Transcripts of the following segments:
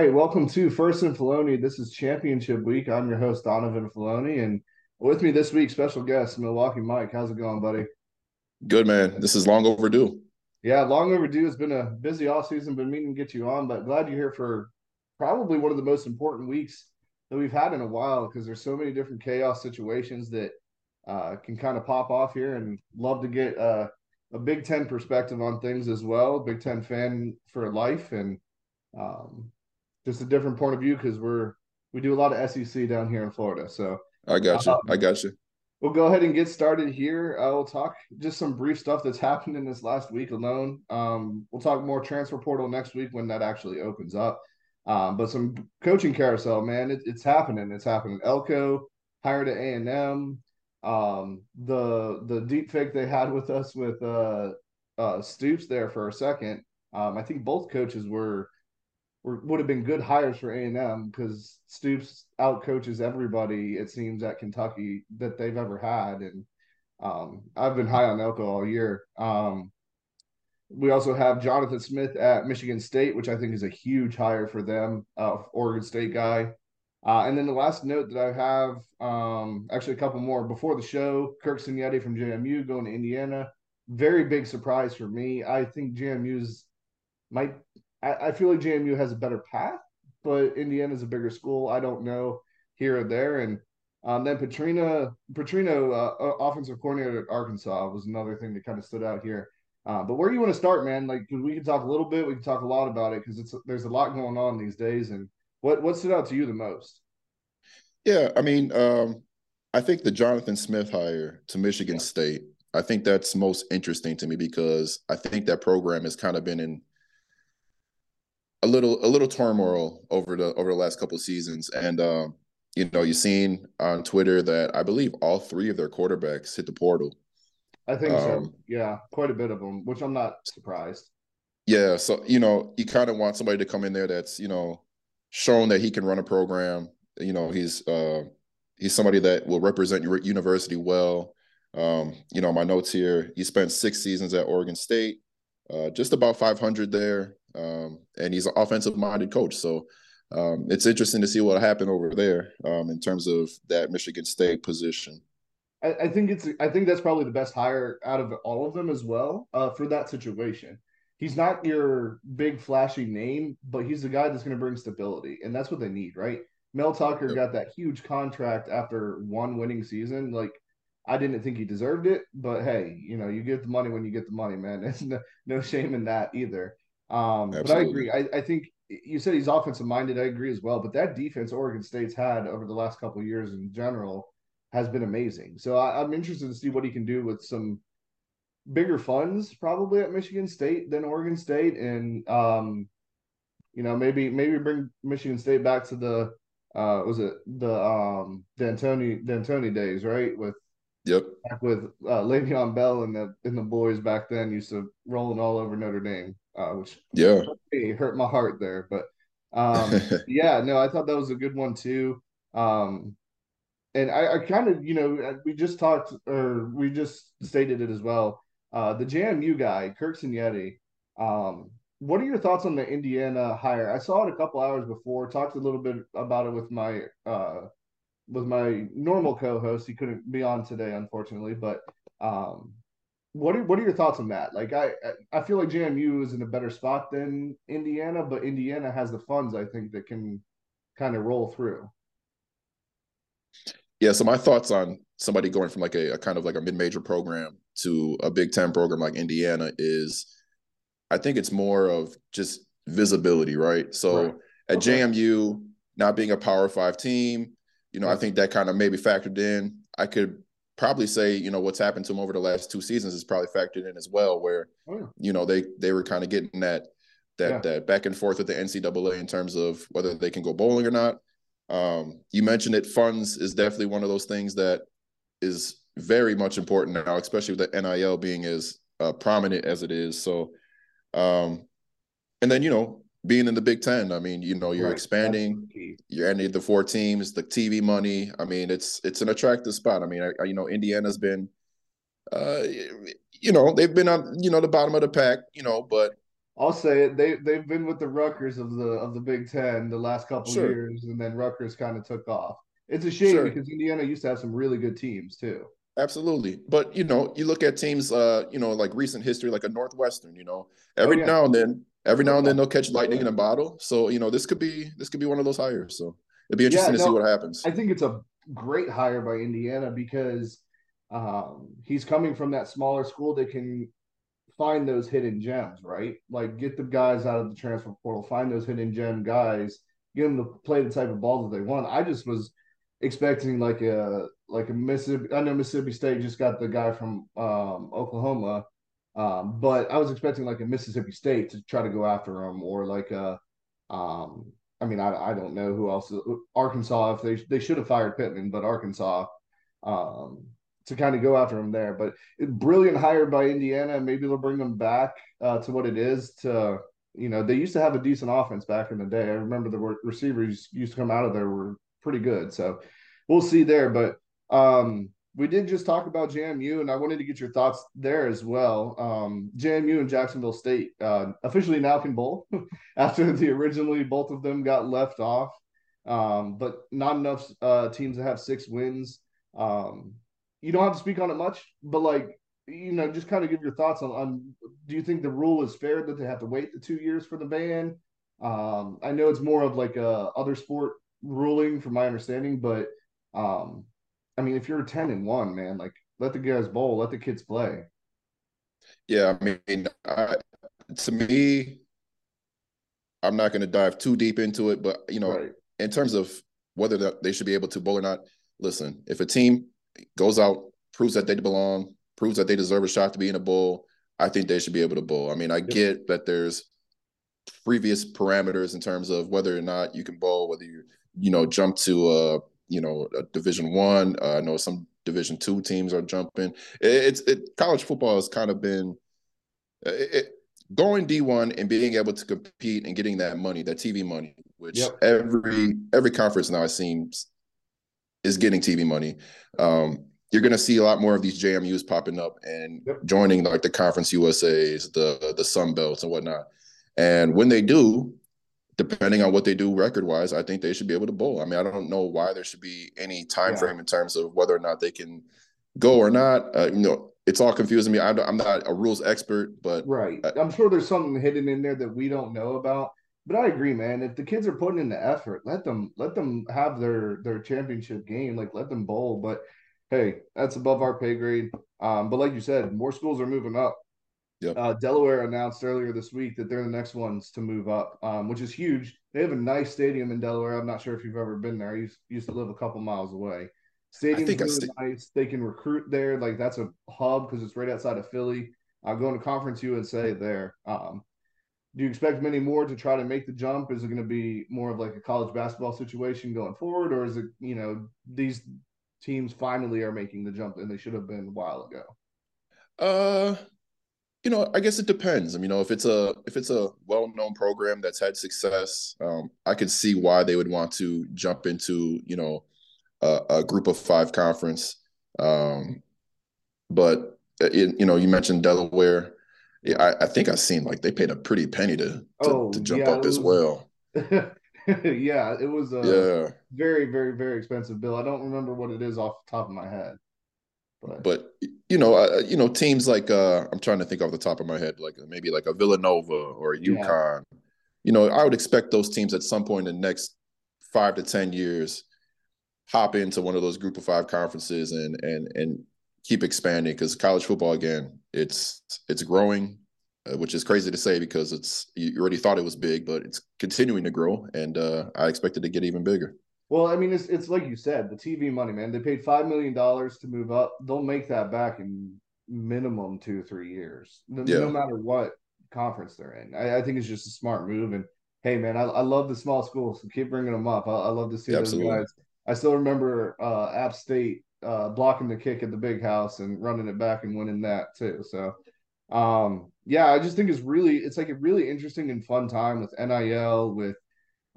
right, welcome to First and Filoni. This is Championship Week. I'm your host Donovan Filoni, and with me this week, special guest Milwaukee Mike. How's it going, buddy? Good man. This is long overdue. Yeah, long overdue. It's been a busy off season. Been meaning to get you on, but glad you're here for probably one of the most important weeks that we've had in a while because there's so many different chaos situations that uh, can kind of pop off here, and love to get uh, a Big Ten perspective on things as well. Big Ten fan for life, and um, just a different point of view because we're we do a lot of SEC down here in Florida. So I got you. Um, I got you. We'll go ahead and get started here. Uh, we'll talk just some brief stuff that's happened in this last week alone. Um, we'll talk more transfer portal next week when that actually opens up. Um, but some coaching carousel, man, it, it's happening. It's happening. Elko hired at A and M. Um, the the deep fake they had with us with uh, uh, Stoops there for a second. Um, I think both coaches were were, would have been good hires for A and M because Stoops out coaches everybody it seems at Kentucky that they've ever had, and um, I've been high on Elko all year. Um, we also have Jonathan Smith at Michigan State, which I think is a huge hire for them, uh, Oregon State guy. Uh, and then the last note that I have, um, actually a couple more before the show, Kirk Cignetti from JMU going to Indiana. Very big surprise for me. I think JMU's might I, I feel like JMU has a better path, but Indiana's a bigger school. I don't know here or there. And um, then Petrino, Petrino, uh, offensive coordinator at Arkansas, was another thing that kind of stood out here. Uh, but where do you want to start, man? Like, we can talk a little bit, we can talk a lot about it because it's there's a lot going on these days. And what what stood out to you the most? Yeah, I mean, um, I think the Jonathan Smith hire to Michigan yeah. State. I think that's most interesting to me because I think that program has kind of been in a little a little turmoil over the over the last couple of seasons, and um, you know you've seen on Twitter that I believe all three of their quarterbacks hit the portal. I think um, so. Yeah, quite a bit of them, which I'm not surprised. Yeah, so you know you kind of want somebody to come in there that's you know shown that he can run a program. You know he's uh, he's somebody that will represent your university well. Um, you know my notes here. He spent six seasons at Oregon State, uh, just about 500 there um, and he's an offensive minded coach. So um, it's interesting to see what happened over there um, in terms of that Michigan State position. I, I, think it's I think that's probably the best hire out of all of them as well uh, for that situation. He's not your big flashy name, but he's the guy that's going to bring stability, and that's what they need, right? Mel Tucker yep. got that huge contract after one winning season. Like I didn't think he deserved it, but hey, you know, you get the money when you get the money, man. There's no, no shame in that either. Um, but I agree. I, I think you said he's offensive minded. I agree as well. But that defense Oregon State's had over the last couple years in general has been amazing. So I, am interested to see what he can do with some bigger funds, probably at Michigan State than Oregon State, and um, you know maybe maybe bring Michigan State back to the uh, was it the um Dantonio Dantonio days, right? With Yep. Back with uh, Le'Veon Bell and the and the boys back then used to rolling all over Notre Dame uh, which yeah hurt, my heart there. But um, yeah, no, I thought that was a good one too. Um, and I, I kind of, you know, uh, we just talked or we just stated it as well. Uh, the JMU guy, Kirk Cignetti. Um, what are your thoughts on the Indiana hire? I saw it a couple hours before. Talked a little bit about it with my uh, with my normal co-host. He couldn't be on today, unfortunately, but um, what are what are your thoughts on that? Like I I feel like JMU is in a better spot than Indiana, but Indiana has the funds I think that can kind of roll through. Yeah, so my thoughts on somebody going from like a, a kind of like a mid-major program to a Big Ten program like Indiana is I think it's more of just visibility, right? So right. at okay. JMU, not being a power five team, you know, I think that kind of maybe factored in. I could probably say you know what's happened to them over the last two seasons is probably factored in as well where oh, yeah. you know they they were kind of getting that that yeah. that back and forth with the ncaa in terms of whether they can go bowling or not um, you mentioned it funds is definitely one of those things that is very much important now especially with the nil being as uh, prominent as it is so um, and then you know being in the Big Ten. I mean, you know, you're right. expanding. You're ending the four teams, the TV money. I mean, it's it's an attractive spot. I mean, I, you know, Indiana's been, uh, you know, they've been on you know the bottom of the pack. You know, but I'll say it. They they've been with the Rutgers of the of the Big Ten the last couple Sure. years, and then Rutgers kind of took off. It's a shame Sure. because Indiana used to have some really good teams too. Absolutely. But you know, you look at teams uh, you know, like recent history, like a Northwestern, you know, every Oh, yeah. now and then, every now and then they'll catch lightning in a bottle. So, you know, this could be this could be one of those hires. So it'd be interesting Yeah, to see what happens. I think it's a great hire by Indiana because um, he's coming from that smaller school that can find those hidden gems, right? Like get the guys out of the transfer portal, find those hidden gem guys, get them to play the type of ball that they want. I just was expecting like a like a Mississippi. I know Mississippi State just got the guy from um, Oklahoma, um, but I was expecting like a Mississippi State to try to go after him, or like a, um, I mean, I I don't know who else. Arkansas, if they they should have fired Pittman, but Arkansas, um, to kind of go after him there. But brilliant hire by Indiana. Maybe they'll bring them back uh, to what it is. To you know, they used to have a decent offense back in the day. I remember the re- receivers used to come out of there were pretty good. So we'll see there. But um, we did just talk about JMU, and I wanted to get your thoughts there as well. Um, JMU and Jacksonville State uh, officially now can bowl after the originally both of them got left off. Um, but not enough uh, teams that have six wins. Um, you don't have to speak on it much, but like you know, just kind of give your thoughts on, on do you think the rule is fair that they have to wait the two years for the ban? Um, I know it's more of like a other sport ruling from my understanding, but um, I mean, if you're 10 and one, man, like let the guys bowl, let the kids play. Yeah, I mean, I, to me, I'm not going to dive too deep into it, but you know, Right. in terms of whether they should be able to bowl or not, listen, if a team goes out, proves that they belong, proves that they deserve a shot to be in a bowl, I think they should be able to bowl. I mean, I get that there's previous parameters in terms of whether or not you can bowl, whether you you know jump to uh you know a Division One. Uh, I know some Division Two teams are jumping. It, it's it college football has kind of been it, it, going D one and being able to compete and getting that money, that TV money, which Yep. every every conference now it seems is getting TV money. Um, you're going to see a lot more of these JMU's popping up and Yep. joining like the Conference USA's, the the Sun Belts and whatnot. And when they do, depending on what they do record wise, I think they should be able to bowl. I mean, I don't know why there should be any time Yeah. frame in terms of whether or not they can go or not. Uh, you know, it's all confusing me. I'm, I'm not a rules expert, but Right. Uh, I'm sure there's something hidden in there that we don't know about. But I agree, man. If the kids are putting in the effort, let them let them have their their championship game. Like let them bowl. But hey, that's above our pay grade. Um, but like you said, more schools are moving up. Yep. Uh, Delaware announced earlier this week that they're the next ones to move up, um, which is huge. They have a nice stadium in Delaware. I'm not sure if you've ever been there. I used, used to live a couple miles away. Stadium's really sta- nice. They can recruit there. Like that's a hub because it's right outside of Philly. I'm going to Conference USA there. Um, do you expect many more to try to make the jump? Is it going to be more of like a college basketball situation going forward, or is it you know these teams finally are making the jump and they should have been a while ago? Uh, you know, I guess it depends. I mean, you know, if it's a if it's a well-known program that's had success, um, I could see why they would want to jump into, you know, a, a group of five conference. Um, but it, you know, you mentioned Delaware. Yeah, I, I think I've seen like they paid a pretty penny to to, Oh, to jump yeah, up it as well. yeah, it was a Yeah, very, very, very expensive bill. I don't remember what it is off the top of my head, but, but you know, uh, you know, teams like uh, I'm trying to think off the top of my head, like maybe like a Villanova or a Yeah. UConn. You know, I would expect those teams at some point in the next five to ten years hop into one of those group of five conferences and and and keep expanding because college football again, it's it's growing, uh, which is crazy to say because it's you already thought it was big, but it's continuing to grow, and uh, I expect it to get even bigger. Well, I mean, it's it's like you said, the TV money, man. They paid five million dollars to move up. They'll make that back in minimum two, three years, no, Yeah. no matter what conference they're in. I, I think it's just a smart move. And hey, man, I, I love the small schools. So keep bringing them up. I, I love to see Absolutely. those guys. I still remember uh, App State uh, blocking the kick at the big house and running it back and winning that too. So, um, yeah, I just think it's really it's like a really interesting and fun time with NIL with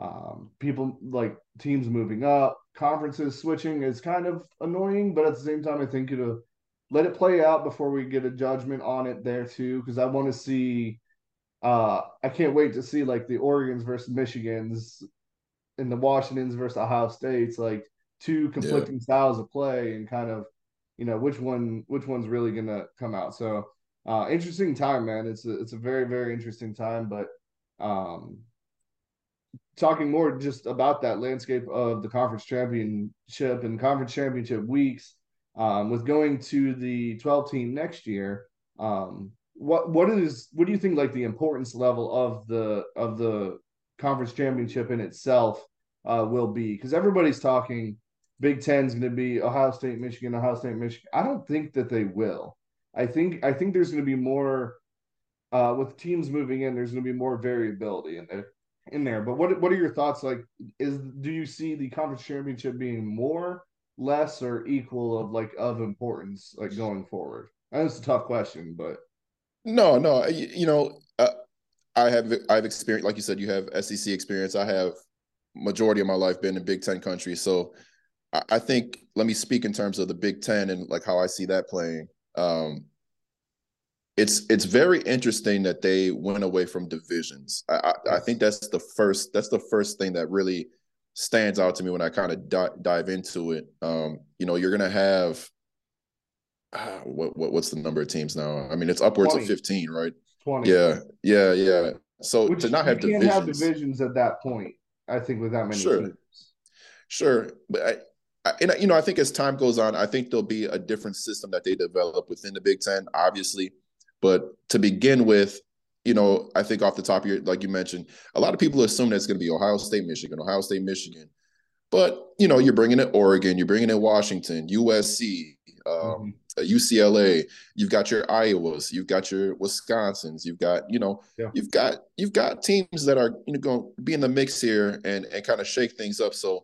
um, people like teams moving up, conferences switching is kind of annoying, but at the same time, I think it'll let it play out before we get a judgment on it there too, because I want to see uh, I can't wait to see like the Oregon's versus Michigans and the Washingtons versus Ohio States, like two conflicting yeah. styles of play and kind of, you know, which one which one's really gonna come out. So uh interesting time, man. It's a it's a very, very interesting time. But um talking more just about that landscape of the conference championship and conference championship weeks, um, with going to the 12 team next year, um, what what is what do you think like the importance level of the of the conference championship in itself uh, will be? Because everybody's talking Big Ten is going to be Ohio State, Michigan, Ohio State, Michigan. I don't think that they will. I think I think there's going to be more uh, with teams moving in. There's going to be more variability in there. In there, but what what are your thoughts? Like, is do you see the conference championship being more, less, or equal of like of importance like going forward? I know it's a tough question, but no, no, you, you know, uh, I have I've experienced, like you said, you have SEC experience. I have majority of my life been in Big Ten country, so I, I think let me speak in terms of the Big Ten and like how I see that playing. Um, it's it's very interesting that they went away from divisions. I, I, I, think that's the first that's the first thing that really stands out to me when I kind of di- dive into it. Um, you know, you're gonna have uh, what, what what's the number of teams now? I mean, it's upwards 20. of 15, right? 20. Yeah, yeah, yeah. So Which to not have divisions, have divisions at that point, I think with that many sure. teams. Sure, but I, I, and you know, I think as time goes on, I think there'll be a different system that they develop within the Big Ten, obviously. But to begin with, you know, I think off the top of your, like you mentioned, a lot of people assume that it's going to be Ohio State, Michigan, Ohio State, Michigan. But you know, you're bringing in Oregon, you're bringing in Washington, USC, um, mm-hmm. UCLA, you've got your Iowas, you've got your Wisconsins, you've got you know, yeah. you've got you've got teams that are you know going to be in the mix here and and kind of shake things up. So,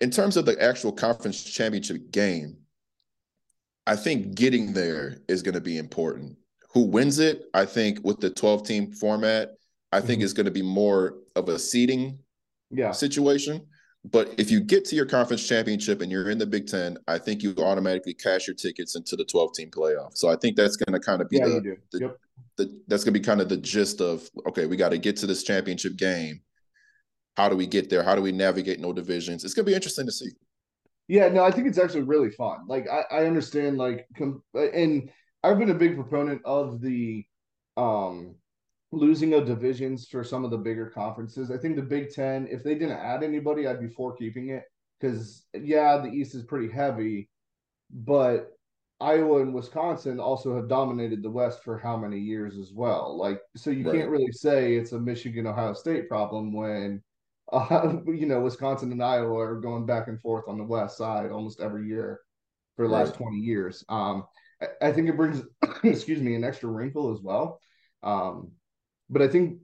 in terms of the actual conference championship game, I think getting there is going to be important. Who wins it? I think with the 12 team format, I think mm-hmm. is going to be more of a seeding yeah. situation. But if you get to your conference championship and you're in the Big Ten, I think you automatically cash your tickets into the 12 team playoff. So I think that's going to kind of be yeah, the, the, yep. the, that's going to be kind of the gist of okay, we got to get to this championship game. How do we get there? How do we navigate no divisions? It's going to be interesting to see. Yeah, no, I think it's actually really fun. Like I, I understand, like, com- and I've been a big proponent of the um losing of divisions for some of the bigger conferences. I think the Big Ten, if they didn't add anybody, I'd be for keeping it because yeah, the East is pretty heavy, but Iowa and Wisconsin also have dominated the West for how many years as well. Like, so you right. can't really say it's a Michigan Ohio State problem when, uh, you know, Wisconsin and Iowa are going back and forth on the West side almost every year for the right. last 20 years. Um, I, I think it brings, excuse me, an extra wrinkle as well. Um, but I think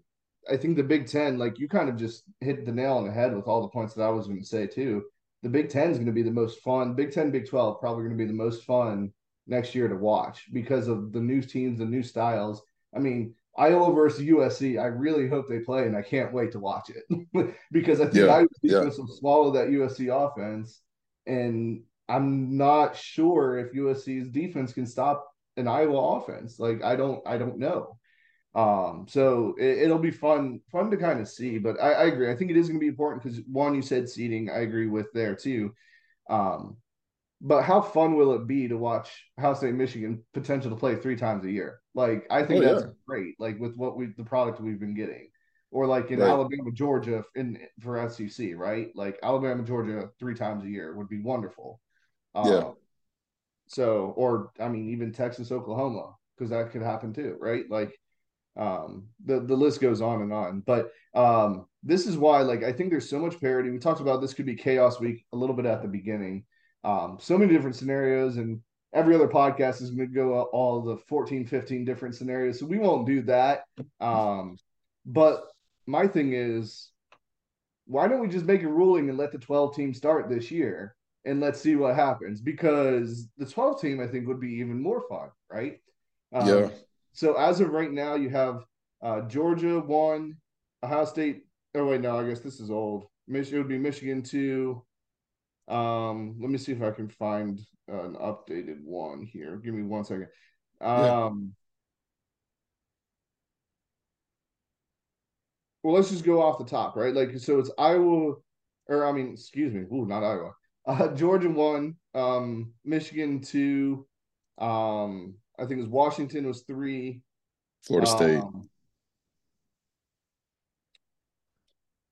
I think the Big Ten, like you kind of just hit the nail on the head with all the points that I was going to say too. The Big Ten is going to be the most fun. Big Ten, Big Twelve, probably going to be the most fun next year to watch because of the new teams, the new styles. I mean, Iowa versus USC. I really hope they play, and I can't wait to watch it because I think yeah, Iowa defense yeah. will swallow that USC offense, and I'm not sure if USC's defense can stop an Iowa offense. Like I don't, I don't know. Um, so it, will be fun, fun to kind of see. But I, I agree. I think it is going to be important because one, you said seating. I agree with there too. Um, but how fun will it be to watch Ohio State Michigan potential to play three times a year? Like I think oh, that's yeah. great. Like with what we the product we've been getting, or like in right. Alabama, Georgia, in for SEC, right? Like Alabama, Georgia, three times a year would be wonderful. Um, yeah. So, or I mean, even Texas, Oklahoma, because that could happen too, right? Like um the the list goes on and on. But um this is why like i think there's so much parity. We talked about this could be chaos week a little bit at the beginning. Um so many different scenarios and every other podcast is going to go all the 14 15 different scenarios so we won't do that. Um but my thing is why don't we just make a ruling and let the 12 teams start this year and let's see what happens because the 12 team i think would be even more fun right um, yeah so as of right now, you have uh, Georgia one, Ohio State. Oh wait, no, I guess this is old. Mich- it would be Michigan two. Um, let me see if I can find an updated one here. Give me one second. Um, well, let's just go off the top, right? Like, so it's Iowa, or I mean, excuse me, ooh, not Iowa. Uh, Georgia one, um, Michigan two, um, I think it was Washington was three, Florida State. Um,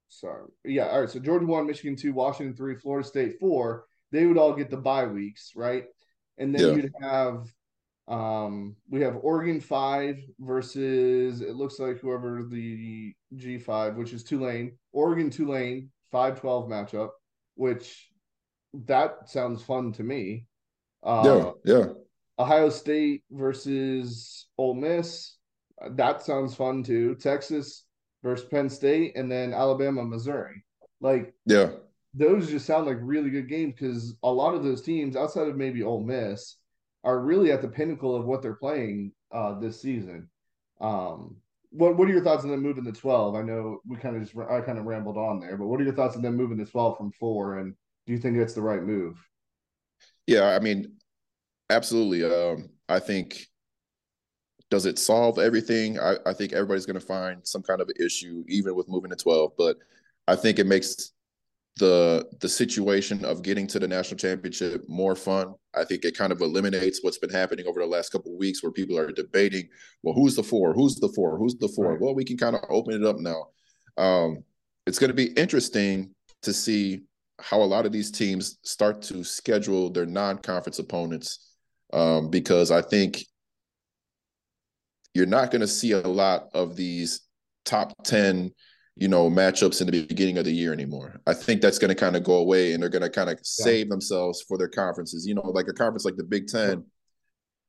sorry, yeah, all right. So Georgia one, Michigan two, Washington three, Florida State four. They would all get the bye weeks, right? And then yeah. you'd have um, we have Oregon five versus it looks like whoever the G five, which is Tulane, Oregon Tulane five twelve matchup, which that sounds fun to me. Uh, yeah, yeah. Ohio State versus Ole Miss, that sounds fun too. Texas versus Penn State, and then Alabama Missouri. Like, yeah, those just sound like really good games because a lot of those teams outside of maybe Ole Miss are really at the pinnacle of what they're playing uh, this season. Um, what what are your thoughts on them moving to twelve? I know we kind of just I kind of rambled on there, but what are your thoughts on them moving to twelve from four? And do you think it's the right move? Yeah, I mean, absolutely. Um, I think does it solve everything? I, I think everybody's going to find some kind of an issue, even with moving to twelve. But I think it makes the the situation of getting to the national championship more fun. I think it kind of eliminates what's been happening over the last couple of weeks where people are debating, well, who's the four? Who's the four? Who's the four? Right. Well, we can kind of open it up now. Um, it's going to be interesting to see how a lot of these teams start to schedule their non-conference opponents um, because I think you're not going to see a lot of these top 10 you know, matchups in the beginning of the year anymore. I think that's going to kind of go away and they're going to kind of yeah. save themselves for their conferences. You know, like a conference like the Big Ten,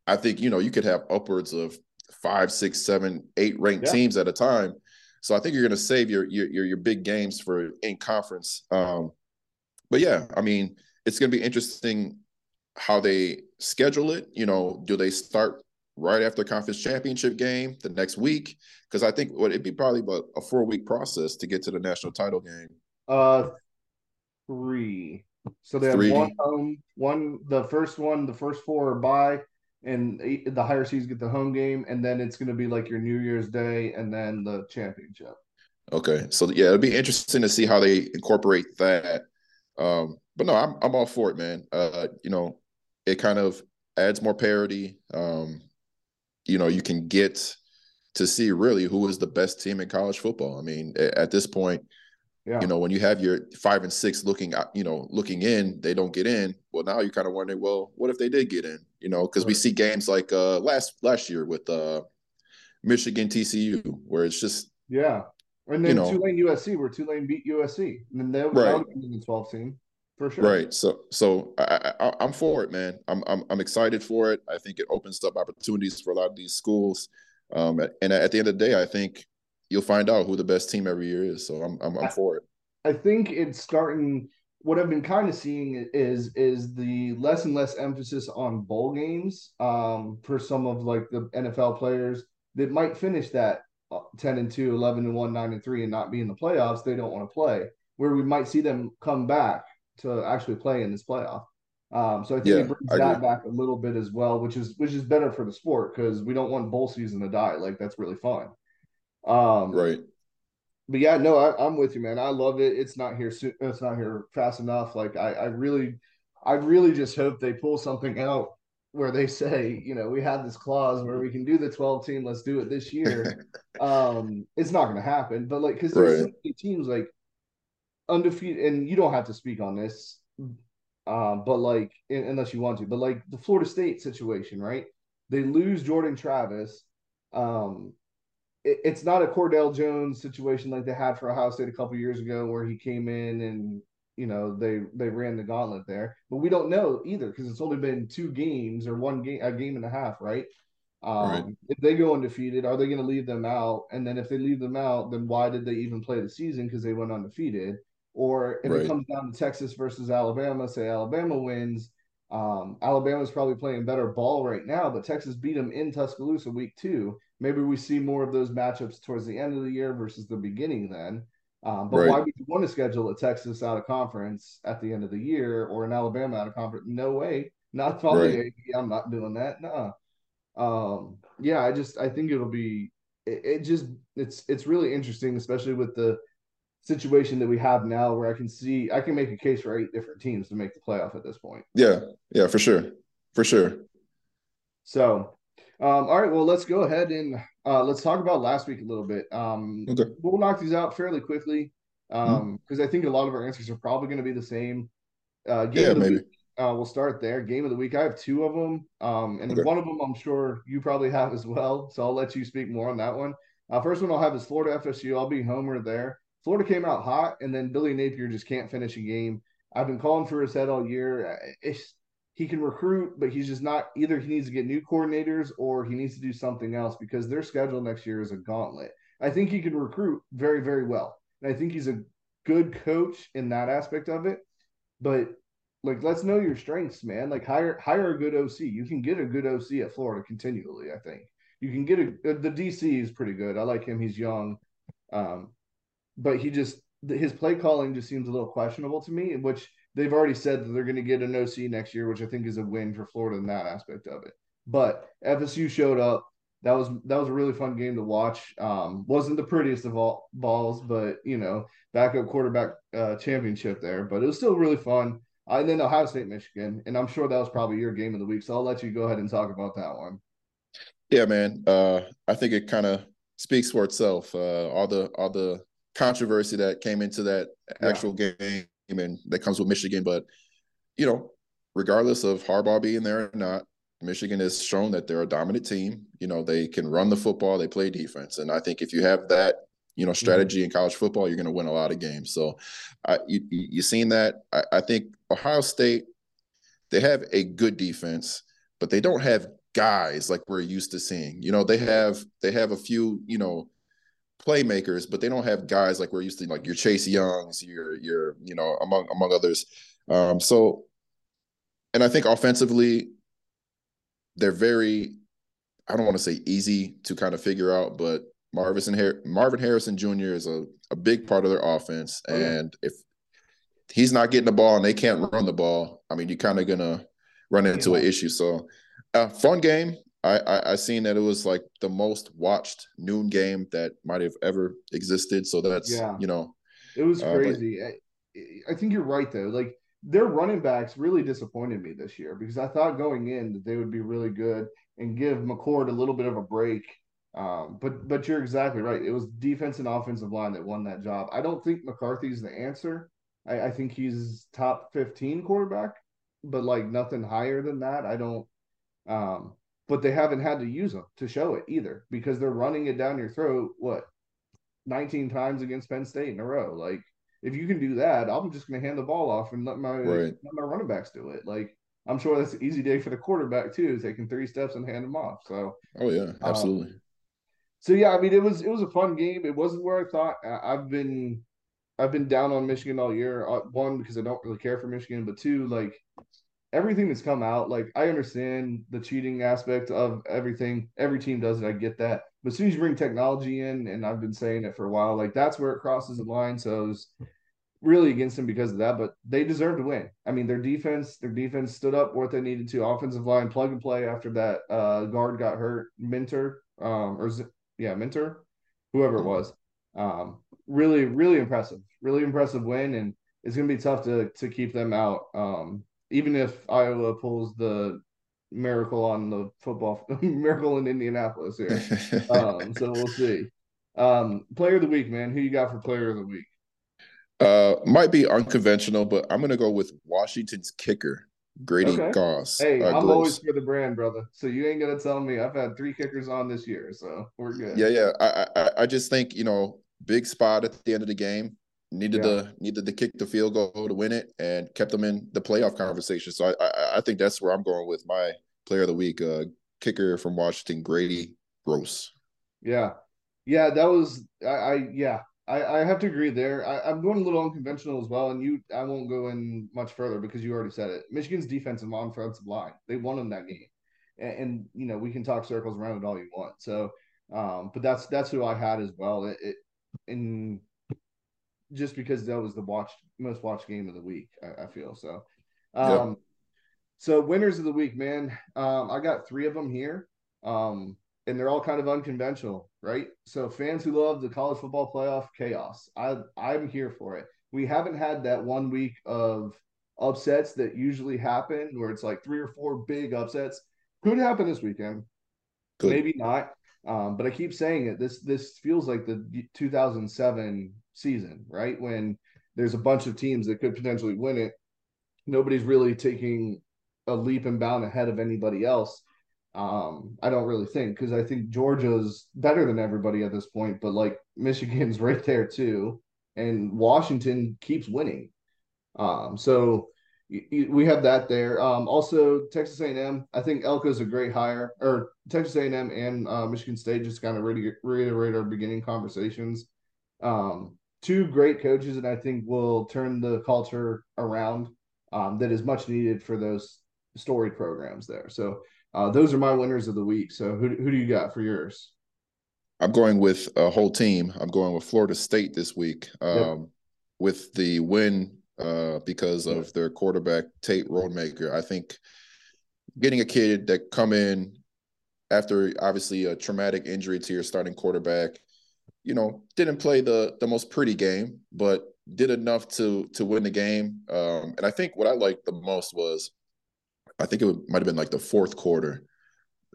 I think, you know, you could have upwards of five, six, seven, eight ranked yeah. teams at a time. So I think you're going to save your, your, your, your big games for in conference. Um, but yeah, I mean, it's going to be interesting how they schedule it. You know, do they start right after conference championship game the next week because I think what it'd be probably about a four week process to get to the national title game. Uh, three. So they have three. one home, one the first one, the first four are by, and the higher seeds get the home game, and then it's going to be like your New Year's Day, and then the championship. Okay, so yeah, it'll be interesting to see how they incorporate that. Um, but no, I'm I'm all for it, man. Uh, you know, it kind of adds more parity. Um, you know, you can get to see really who is the best team in college football. I mean, at this point, yeah. you know, when you have your five and six looking, you know, looking in, they don't get in. Well, now you're kind of wondering, well, what if they did get in? You know, because right. we see games like uh last last year with uh Michigan TCU, where it's just yeah, and then you know, Tulane USC, where Tulane beat USC, and then they were right. in the 12 team for sure. Right. So so I, I I'm for it, man. I'm I'm I'm excited for it. I think it opens up opportunities for a lot of these schools. Um, and at the end of the day, I think you'll find out who the best team every year is. So I'm I'm, I'm for it. I think it's starting. What I've been kind of seeing is is the less and less emphasis on bowl games um, for some of like the NFL players that might finish that 10 and 2, 11 and 1, 9 and 3 and not be in the playoffs. They don't want to play. Where we might see them come back to actually play in this playoff. Um, so I think yeah, it brings that back a little bit as well, which is which is better for the sport because we don't want bowl season to die. Like that's really fun. Um, right. But yeah, no, I, am with you, man. I love it. It's not here. It's not here fast enough. Like I, I really, I really just hope they pull something out where they say, you know, we have this clause where we can do the 12 team. Let's do it this year. um, it's not going to happen. But like, because there's right. so many teams like undefeated, and you don't have to speak on this, um, but like in, unless you want to, but like the Florida State situation, right? They lose Jordan Travis. Um, it, it's not a Cardale Jones situation like they had for Ohio State a couple years ago, where he came in and you know they they ran the gauntlet there. But we don't know either because it's only been two games or one game, a game and a half, right? Um, right. If they go undefeated, are they going to leave them out? And then if they leave them out, then why did they even play the season? Because they went undefeated. Or if right. it comes down to Texas versus Alabama, say Alabama wins, um, Alabama's probably playing better ball right now, but Texas beat them in Tuscaloosa week two. Maybe we see more of those matchups towards the end of the year versus the beginning then. Um, but right. why would you want to schedule a Texas out of conference at the end of the year or an Alabama out of conference? No way. Not following right. I'm not doing that. No. Um, yeah, I just I think it'll be it, it just it's it's really interesting, especially with the situation that we have now where I can see I can make a case for eight different teams to make the playoff at this point. Yeah, yeah, for sure. For sure. So um, all right, well, let's go ahead and uh, let's talk about last week a little bit. Um, okay. We'll knock these out fairly quickly because um, mm-hmm. I think a lot of our answers are probably going to be the same. Uh, game yeah, of the maybe. Week, uh, we'll start there. Game of the week. I have two of them, um, and okay. one of them I'm sure you probably have as well. So I'll let you speak more on that one. Uh, first one I'll have is Florida FSU. I'll be Homer there. Florida came out hot, and then Billy Napier just can't finish a game. I've been calling for his head all year. It's he can recruit, but he's just not either he needs to get new coordinators or he needs to do something else because their schedule next year is a gauntlet. I think he can recruit very, very well. And I think he's a good coach in that aspect of it. But like let's know your strengths, man. Like hire hire a good OC. You can get a good OC at Florida continually, I think. You can get a the DC is pretty good. I like him. He's young. Um, but he just his play calling just seems a little questionable to me, which they've already said that they're going to get an OC next year, which I think is a win for Florida in that aspect of it. But FSU showed up. That was that was a really fun game to watch. Um, wasn't the prettiest of all balls, but you know, backup quarterback uh, championship there. But it was still really fun. Uh, and then Ohio State, Michigan, and I'm sure that was probably your game of the week. So I'll let you go ahead and talk about that one. Yeah, man. Uh, I think it kind of speaks for itself. Uh, all the all the controversy that came into that actual yeah. game and that comes with Michigan. But you know, regardless of Harbaugh being there or not, Michigan has shown that they're a dominant team. You know, they can run the football, they play defense, and I think if you have that, you know, mm-hmm. strategy in college football, you're going to win a lot of games. So, I, you you seen that? I, I think Ohio State they have a good defense, but they don't have guys like we're used to seeing. You know, they have they have a few, you know, playmakers, but they don't have guys like we're used to, like your Chase Youngs, your your you know among among others. Um, so, and I think offensively, they're very. I don't want to say easy to kind of figure out, but Marvin Har- Marvin Harrison Jr. is a, a big part of their offense, oh, and if he's not getting the ball and they can't run the ball, I mean, you're kind of gonna run into yeah. an issue. So, uh, fun game. I, I, I seen that it was like the most watched noon game that might have ever existed. So that's yeah. you know, it was crazy. Uh, but, I, I think you're right though. Like their running backs really disappointed me this year because I thought going in that they would be really good and give McCord a little bit of a break. Um, but but you're exactly right. It was defense and offensive line that won that job. I don't think McCarthy's the answer. I, I think he's top 15 quarterback, but like nothing higher than that. I don't. Um, but they haven't had to use them to show it either because they're running it down your throat. What, 19 times against Penn State in a row? Like, if you can do that, I'm just going to hand the ball off and let my right. let my running backs do it. Like, I'm sure that's an easy day for the quarterback too, taking three steps and hand them off. So, oh yeah, um, absolutely. Um, so yeah, I mean, it was it was a fun game. It wasn't where I thought. I've been I've been down on Michigan all year. Uh, one because I don't really care for Michigan, but two, like everything that's come out, like I understand the cheating aspect of everything. Every team does it. I get that. But as soon as you bring technology in, and I've been saying it for a while, like that's where it crosses the line. So it was really against them because of that. But they deserve to win. I mean, their defense, their defense stood up what they needed to. Offensive line plug and play after that uh, guard got hurt. Mentor, um, or yeah, Mentor, whoever it was. Um, really, really impressive. Really impressive win, and it's gonna be tough to to keep them out. Um, even if Iowa pulls the miracle on the football miracle in Indianapolis here. um, so we'll see. Um, player of the week, man. Who you got for player of the week? Uh, might be unconventional, but I'm gonna go with Washington's kicker, Grady okay. Gross. Hey, uh, I'm Gross. always for the brand, brother. So you ain't gonna tell me I've had three kickers on this year, so we're good. Yeah, yeah. I, I, I just think you know, big spot at the end of the game needed yeah. the needed to kick the field goal to win it and kept them in the playoff conversation. So I, I, I think that's where I'm going with my player of the week, uh, kicker from Washington, Grady Gross. Yeah, yeah, that was I, I yeah. I, I have to agree there. I, I'm going a little unconventional as well, and you I won't go in much further because you already said it. Michigan's defensive and offensive line, they won in that game. And, and, you know, we can talk circles around it all you want. So um, but that's that's who I had as well. It, it in just because that was the watched most watched game of the week. I, I feel so. Um, yep. So winners of the week, man. Um, I got three of them here, um, and they're all kind of unconventional, right? So fans who love the college football playoff chaos, I I'm here for it. We haven't had that one week of upsets that usually happen where it's like three or four big upsets. Could happen this weekend. Could. Maybe not. Um, but I keep saying it. This this feels like the 2007 season, right? When there's a bunch of teams that could potentially win it. Nobody's really taking a leap and bound ahead of anybody else. Um, I don't really think because I think Georgia's better than everybody at this point, but like Michigan's right there too, and Washington keeps winning. Um, so we have that there. Um, also, Texas A&M. I think Elko is a great hire, or Texas A&M and uh, Michigan State. Just kind of reiterate our beginning conversations. Um, two great coaches, and I think will turn the culture around. Um, that is much needed for those storied programs there. So uh, those are my winners of the week. So who who do you got for yours? I'm going with a whole team. I'm going with Florida State this week. Um, yep. With the win uh, because of their quarterback Tate Rodemaker. I think getting a kid that come in after obviously a traumatic injury to your starting quarterback, you know, didn't play the the most pretty game, but did enough to to win the game. Um, and I think what I liked the most was, I think it might have been like the fourth quarter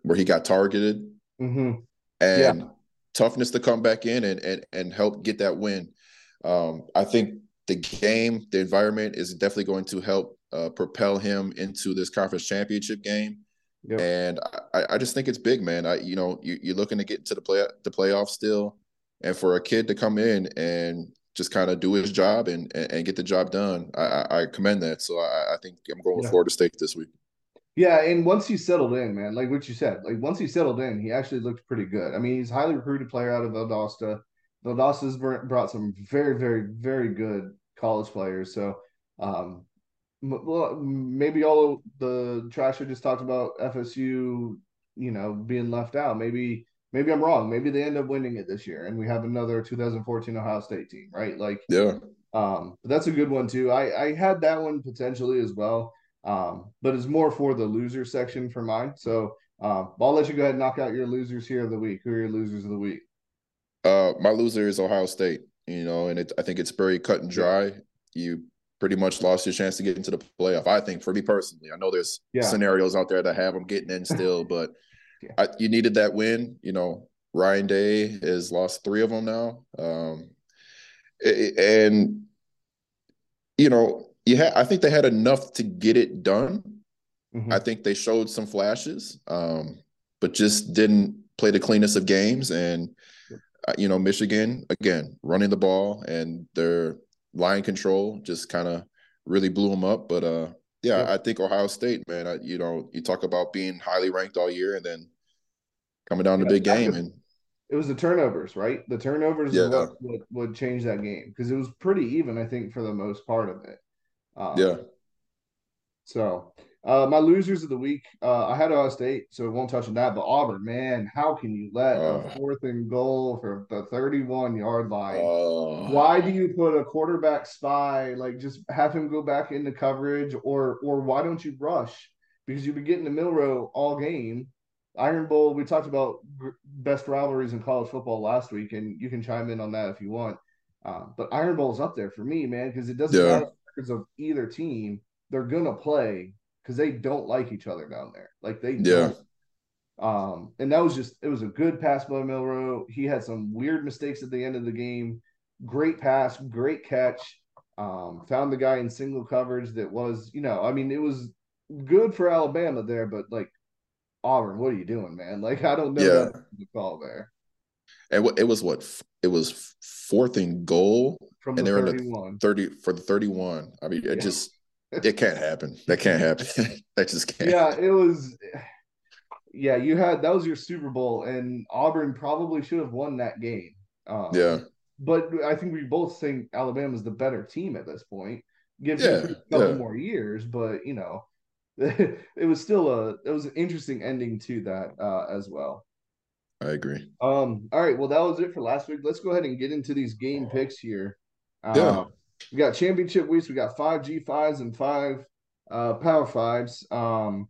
where he got targeted, mm-hmm. and yeah. toughness to come back in and and and help get that win. Um, I think the game, the environment is definitely going to help uh, propel him into this conference championship game. Yep. And I, I just think it's big, man. I, you know, you, you're looking to get into the play the playoffs still, and for a kid to come in and just kind of do his job and, and, and get the job done, I, I commend that. So I, I think I'm going with Florida State this week. Yeah, and once he settled in, man, like what you said, like once he settled in, he actually looked pretty good. I mean, he's highly recruited player out of Valdosta. Valdosta's brought some very, very, very good college players. So, um, maybe all the trash I just talked about FSU, you know, being left out. Maybe, maybe I'm wrong. Maybe they end up winning it this year, and we have another 2014 Ohio State team, right? Like, yeah. Um, that's a good one too. I I had that one potentially as well. Um, but it's more for the loser section for mine. So um, I'll let you go ahead and knock out your losers here of the week. Who are your losers of the week? Uh, my loser is Ohio State. You know, and it, I think it's very cut and dry. You pretty much lost your chance to get into the playoff. I think for me personally, I know there's yeah. scenarios out there that have them getting in still, but yeah. I, you needed that win. You know, Ryan Day has lost three of them now, um, and you know, you had. I think they had enough to get it done. Mm-hmm. I think they showed some flashes, um, but just didn't play the cleanest of games. And you know, Michigan again running the ball and their line control just kind of really blew them up. But uh, yeah, yeah, I think Ohio State, man, I, you know, you talk about being highly ranked all year and then coming down yeah, the big game and it was the turnovers, right? The turnovers yeah. what would, would change that game because it was pretty even, I think, for the most part of it. Um, yeah. So uh, my losers of the week, uh, I had Ohio State, so it won't touch on that. But Auburn, man, how can you let uh, a fourth and goal for the 31 yard line? Why do you put a quarterback spy? Like, just have him go back into coverage, or or why don't you rush? Because you've been getting the Milroe all game. Iron Bowl, we talked about best rivalries in college football last week, and you can chime in on that if you want. Uh, but Iron Bowl is up there for me, man, because it doesn't yeah. matter records of either team. They're gonna play because they don't like each other down there. Like they yeah. Don't. Um, and that was just it was a good pass by Milroe. He had some weird mistakes at the end of the game. Great pass, great catch. Um, found the guy in single coverage that was, you know, I mean, it was good for Alabama there, but like Auburn, what are you doing, man? Like I don't know yeah. the call there. And it was what it was fourth and goal, From and the they're 31. in the thirty for the thirty-one. I mean, it yeah. just it can't happen. That can't happen. that just can't. Yeah, it was. Yeah, you had that was your Super Bowl, and Auburn probably should have won that game. Um, yeah, but I think we both think Alabama's the better team at this point. Give yeah, a couple yeah. more years, but you know, it was still a it was an interesting ending to that uh, as well. I agree. Um. All right. Well, that was it for last week. Let's go ahead and get into these game picks here. Yeah. Um, we got championship weeks. We got five G fives and five uh, Power Fives. Um,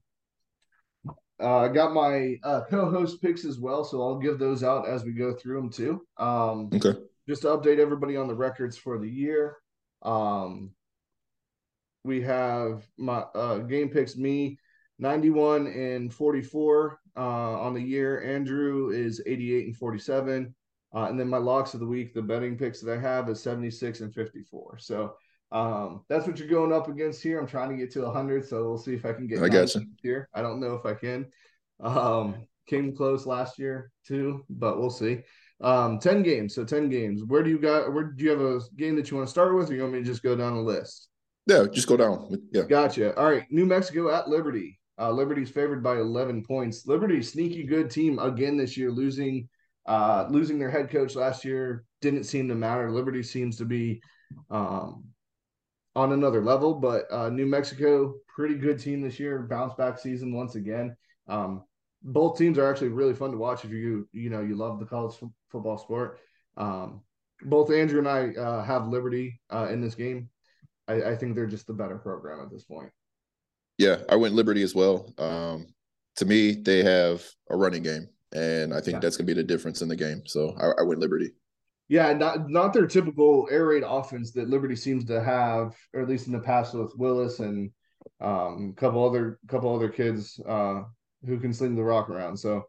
Uh, I got my uh, co-host picks as well, so I'll give those out as we go through them too. Um, okay. Just to update everybody on the records for the year. Um, we have my uh, game picks me 91 and 44 uh, on the year. Andrew is 88 and 47. Uh, and then my locks of the week, the betting picks that I have is 76 and 54. So um, that's what you're going up against here. I'm trying to get to 100, so we'll see if I can get. I got you. Here, I don't know if I can. Um, came close last year too, but we'll see. Um, 10 games, so 10 games. Where do you got? Where do you have a game that you want to start with, or you want me to just go down the list? Yeah, just go down. Yeah, gotcha. All right, New Mexico at Liberty. Uh, Liberty's favored by 11 points. Liberty, sneaky good team again this year, losing uh, losing their head coach last year didn't seem to matter. Liberty seems to be um, on another level, but uh, New Mexico, pretty good team this year, bounce back season once again. Um, both teams are actually really fun to watch if you you know you love the college f- football sport. Um, both Andrew and I uh, have Liberty uh, in this game. I, I think they're just the better program at this point. Yeah, I went Liberty as well. Um, to me, they have a running game, and I think yeah. that's going to be the difference in the game. So I, I went Liberty. Yeah, not not their typical air raid offense that Liberty seems to have, or at least in the past with Willis and um, a couple other couple other kids uh, who can sling the rock around. So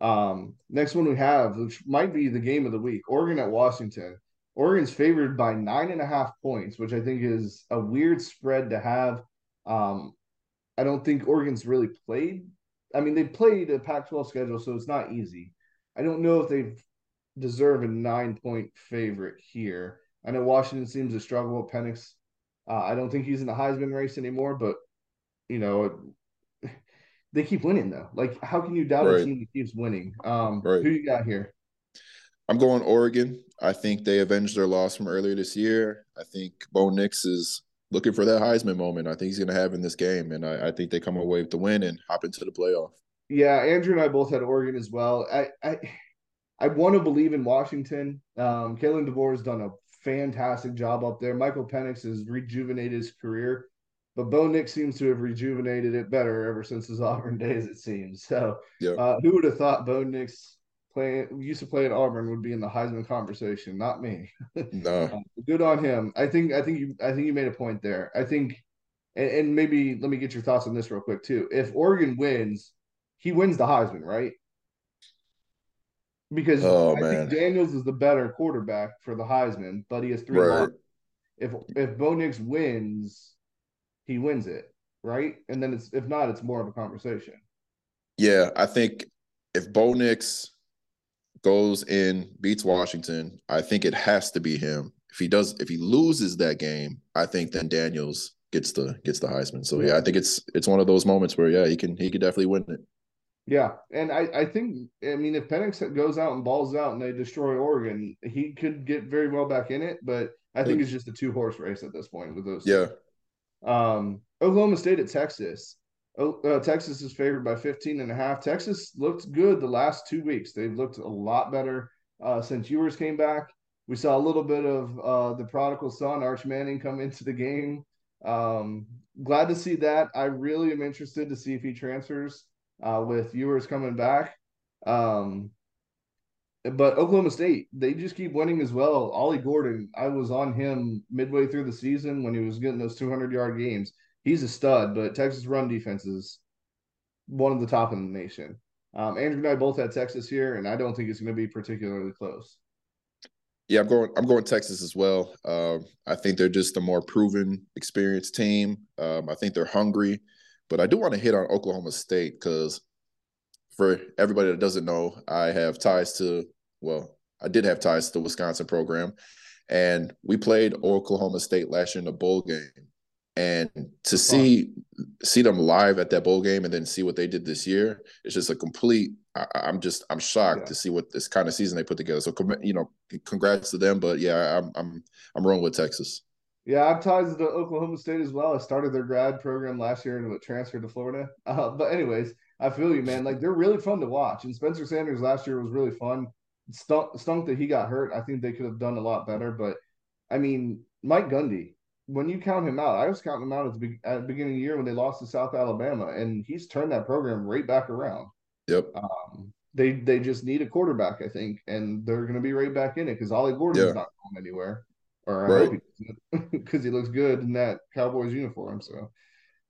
um, next one we have, which might be the game of the week, Oregon at Washington. Oregon's favored by nine and a half points, which I think is a weird spread to have. Um, I don't think Oregon's really played. I mean, they played a Pac-12 schedule, so it's not easy. I don't know if they deserve a nine-point favorite here. I know Washington seems to struggle with Penix. Uh, I don't think he's in the Heisman race anymore, but you know, they keep winning though. Like, how can you doubt right. a team that keeps winning? Um, right. Who you got here? I'm going Oregon. I think they avenged their loss from earlier this year. I think Bo Nix is looking for that Heisman moment. I think he's going to have in this game, and I, I, think they come away with the win and hop into the playoff. Yeah, Andrew and I both had Oregon as well. I I, I want to believe in Washington. Um, Kalen DeBoer has done a fantastic job up there. Michael Penix has rejuvenated his career, but Bo Nix seems to have rejuvenated it better ever since his Auburn days. It seems so. Yeah. Uh, who would have thought Bo Nix playing used to play at Auburn would be in the Heisman conversation, not me. No. uh, good on him. I think I think you I think you made a point there. I think and, and, maybe let me get your thoughts on this real quick too. If Oregon wins, he wins the Heisman, right? Because oh, I man. think Daniels is the better quarterback for the Heisman, but he has three right. If if Bo Nix wins, he wins it, right? And then it's if not, it's more of a conversation. Yeah, I think if Bo Nix goes in, beats Washington, I think it has to be him. If he does, if he loses that game, I think then Daniels gets the gets the Heisman. So yeah, I think it's it's one of those moments where yeah, he can he could definitely win it. Yeah, and I I think I mean if Penix goes out and balls out and they destroy Oregon, he could get very well back in it. But I think it's just a two horse race at this point with those. Yeah. Um, Oklahoma State at Texas. Oh, uh, Texas is favored by 15 and a half. Texas looked good the last two weeks. They've looked a lot better uh, since Ewers came back. We saw a little bit of uh, the prodigal son, Arch Manning, come into the game. Um, glad to see that. I really am interested to see if he transfers uh, with Ewers coming back. Um, but Oklahoma State, they just keep winning as well. Ollie Gordon, I was on him midway through the season when he was getting those 200 yard games he's a stud, but Texas run defense is one of the top in the nation. Um, Andrew and I both had Texas here, and I don't think it's going to be particularly close. Yeah, I'm going. I'm going Texas as well. Um, I think they're just a more proven, experienced team. Um, I think they're hungry, but I do want to hit on Oklahoma State because for everybody that doesn't know, I have ties to. Well, I did have ties to the Wisconsin program, and we played Oklahoma State last year in the bowl game and to see see them live at that bowl game and then see what they did this year it's just a complete I, am just i'm shocked yeah. to see what this kind of season they put together. So you know congrats to them but yeah i'm i'm i'm rolling with texas. Yeah i've ties to oklahoma state as well. I started their grad program last year and transferred to florida. Uh, but anyways i feel you man. Like they're really fun to watch. And spencer sanders last year was really fun. Stunk, stunk that he got hurt. I think they could have done a lot better but i mean mike gundy when you count him out, I was counting him out at the, at the beginning of the year when they lost to South Alabama, and he's turned that program right back around. Yep. Um, they they just need a quarterback, I think, and they're going to be right back in it because Ollie Gordon's yeah. not going anywhere, or I right. hope he because he looks good in that Cowboys uniform. So,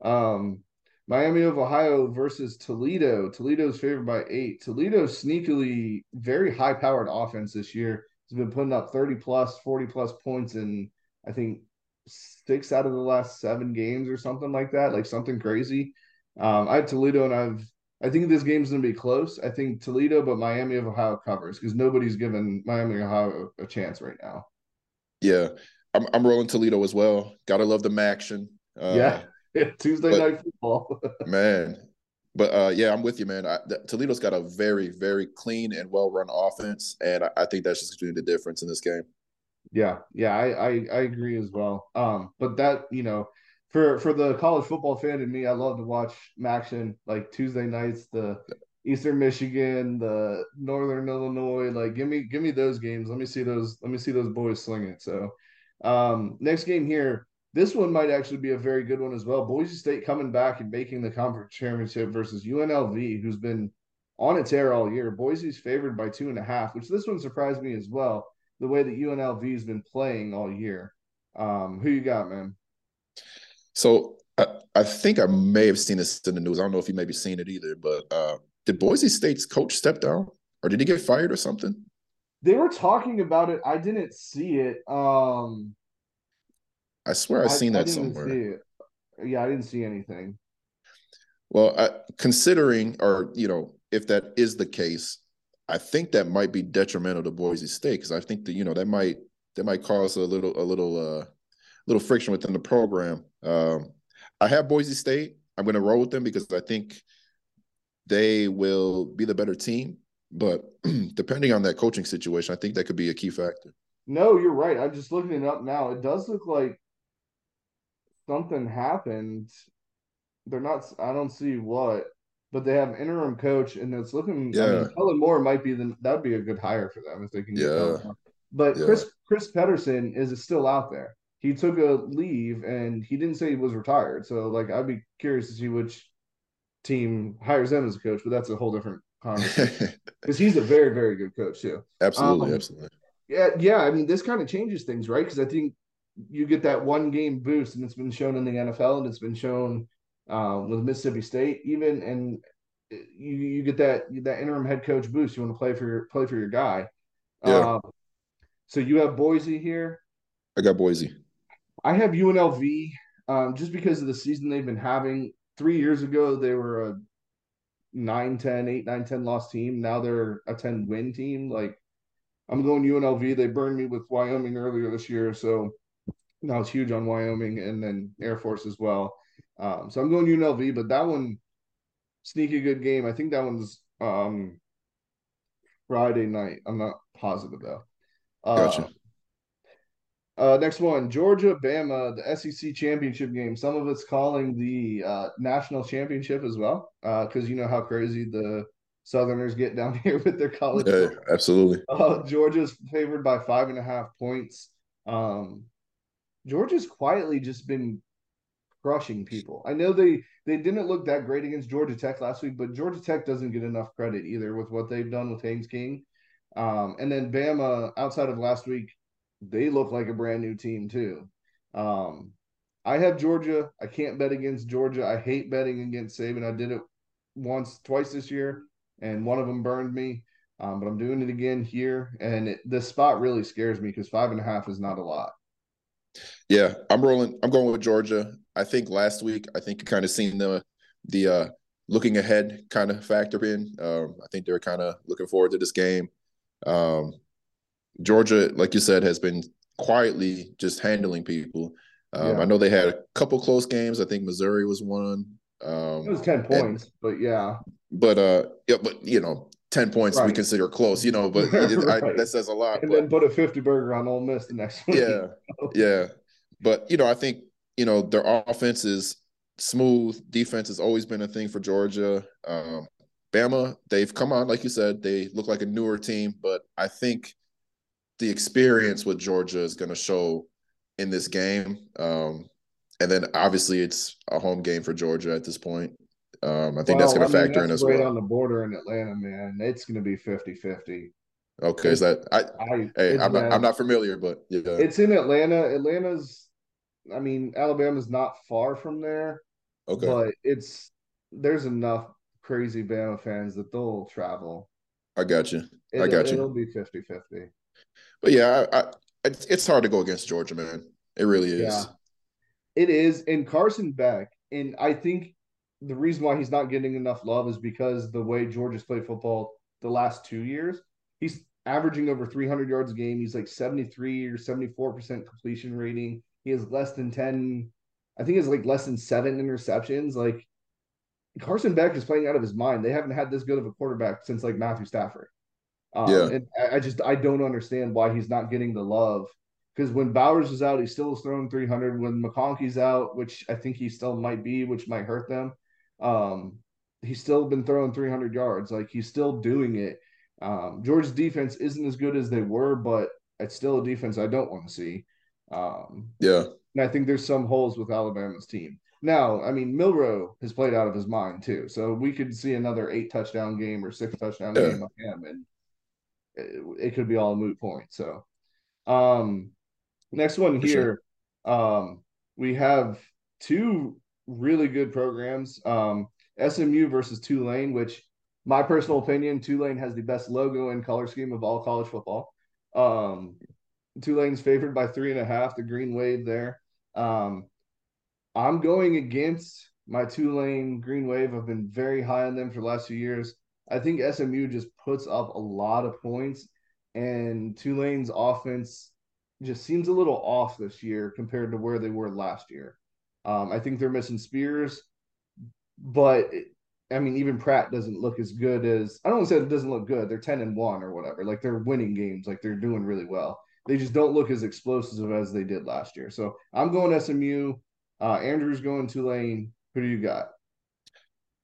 um, Miami of Ohio versus Toledo. Toledo's favored by eight. Toledo sneakily very high powered offense this year. He's been putting up 30 plus, 40 plus points in I think six out of the last seven games or something like that, like something crazy. Um, I have Toledo and I've I think this game's gonna be close. I think Toledo, but Miami of Ohio covers because nobody's given Miami of Ohio a, chance right now. Yeah. I'm I'm rolling Toledo as well. Gotta love the action. Uh, yeah. Tuesday but, night football. man. But uh, yeah, I'm with you, man. I, the, Toledo's got a very, very clean and well run offense, and I, I think that's just going to be the difference in this game. Yeah, yeah, I, I I agree as well. Um, but that you know, for for the college football fan in me, I love to watch action like Tuesday nights, the Eastern Michigan, the Northern Illinois. Like, give me give me those games. Let me see those. Let me see those boys sling it. So, um, next game here, this one might actually be a very good one as well. Boise State coming back and making the conference championship versus UNLV, who's been on its air all year. Boise's favored by two and a half, which this one surprised me as well. The way that UNLV has been playing all year. Um, who you got, man? So I, I think I may have seen this in the news. I don't know if you maybe seen it either, but uh, did Boise State's coach step down, or did he get fired or something? They were talking about it. I didn't see it. Um, I swear I've seen I, that I somewhere. Yeah, I didn't see anything. Well, I, considering, or you know, if that is the case, I think that might be detrimental to Boise State because I think that you know that might that might cause a little a little uh little friction within the program. Um, I have Boise State. I'm going to roll with them because I think they will be the better team. But depending on that coaching situation, I think that could be a key factor. No, you're right. I'm just looking it up now. It does look like something happened. They're not. I don't see what, but they have interim coach, and it's looking. Yeah, I mean, Kellen Moore might be the. That'd be a good hire for them if they can. Yeah. But yeah. Chris Chris Petersen is still out there. He took a leave, and he didn't say he was retired. So, like, I'd be curious to see which team hires him as a coach. But that's a whole different conversation because he's a very very good coach too. Absolutely, um, absolutely. Yeah, yeah. I mean, this kind of changes things, right? Because I think you get that one game boost, and it's been shown in the NFL, and it's been shown uh, with Mississippi State, even, and you you get that that interim head coach boost. You want to play for your play for your guy. Yeah. Um, so you have Boise here. I got Boise. I have UNLV um, just because of the season they've been having. Three years ago, they were a 9 10, 8 9 10 loss team. Now they're a 10 win team. Like, I'm going UNLV. They burned me with Wyoming earlier this year. So now it's huge on Wyoming and then Air Force as well. Um, so I'm going UNLV, but that one sneaky good game. I think that one's um, Friday night. I'm not positive though. Uh, gotcha. Uh, next one, Georgia, Bama, the SEC championship game. Some of it's calling the uh, national championship as well, because uh, you know how crazy the Southerners get down here with their college. Yeah, absolutely. Uh, Georgia's favored by five and a half points. Um, Georgia's quietly just been crushing people. I know they they didn't look that great against Georgia Tech last week, but Georgia Tech doesn't get enough credit either with what they've done with Haynes King. Um, and then Bama, outside of last week, they look like a brand new team too. Um, I have Georgia. I can't bet against Georgia. I hate betting against Saban. I did it once, twice this year, and one of them burned me. Um, but I'm doing it again here, and it, this spot really scares me because five and a half is not a lot. Yeah, I'm rolling. I'm going with Georgia. I think last week, I think you kind of seen the the uh, looking ahead kind of factor in. Um, I think they're kind of looking forward to this game. Um, Georgia, like you said, has been quietly just handling people. Um, yeah. I know they had a couple close games. I think Missouri was one. Um, it was ten points, and, but yeah. But uh, yeah, but you know, ten points right. we consider close, you know. But right. I, that says a lot. And but, then put a fifty burger on Ole Miss the next week. Yeah, yeah. But you know, I think you know their offense is smooth. Defense has always been a thing for Georgia. Um, Bama, they've come on, like you said, they look like a newer team, but I think the experience with Georgia is going to show in this game. Um, and then obviously it's a home game for Georgia at this point. Um, I think well, that's going to factor mean, in as right well. on the border in Atlanta, man. It's going to be 50-50. Okay, is that I? I hey, I'm not, I'm not familiar, but yeah, it's in Atlanta. Atlanta's, I mean, Alabama's not far from there. Okay, but it's there's enough crazy Bama fans that they'll travel. I got you. I it, got you. It'll be 50-50. But yeah, I, I, it's, it's hard to go against Georgia, man. It really is. Yeah, it is. And Carson Beck, and I think the reason why he's not getting enough love is because the way Georgia's played football the last two years, he's averaging over 300 yards a game. He's like 73 or 74% completion rating. He has less than 10, I think it's like less than seven interceptions. Like Carson Beck is playing out of his mind. They haven't had this good of a quarterback since like Matthew Stafford. Um, yeah. And I just, I don't understand why he's not getting the love. Because when Bowers is out, he still is throwing 300. When McConkey's out, which I think he still might be, which might hurt them, um, he's still been throwing 300 yards. Like he's still doing it. Um, Georgia's defense isn't as good as they were, but it's still a defense I don't want to see. Um, yeah. And I think there's some holes with Alabama's team. Now, I mean, Milroe has played out of his mind too. So we could see another eight touchdown game or six touchdown yeah. game of him, and it, it, could be all a moot point. So, um, next one For here, sure. um, we have two really good programs. Um, SMU versus Tulane, which my personal opinion, Tulane has the best logo and color scheme of all college football. Um, Tulane's favored by three and a half, the green wave there. Um, I'm going against my Tulane green wave. I've been very high on them for the last few years. I think SMU just puts up a lot of points, and Tulane's offense just seems a little off this year compared to where they were last year. Um, I think they're missing Spears, but I mean, even Pratt doesn't look as good as I don't say it doesn't look good. They're ten and one or whatever. Like they're winning games. Like they're doing really well. They just don't look as explosive as they did last year. So I'm going SMU. Uh, Andrew's going Tulane. Who do you got?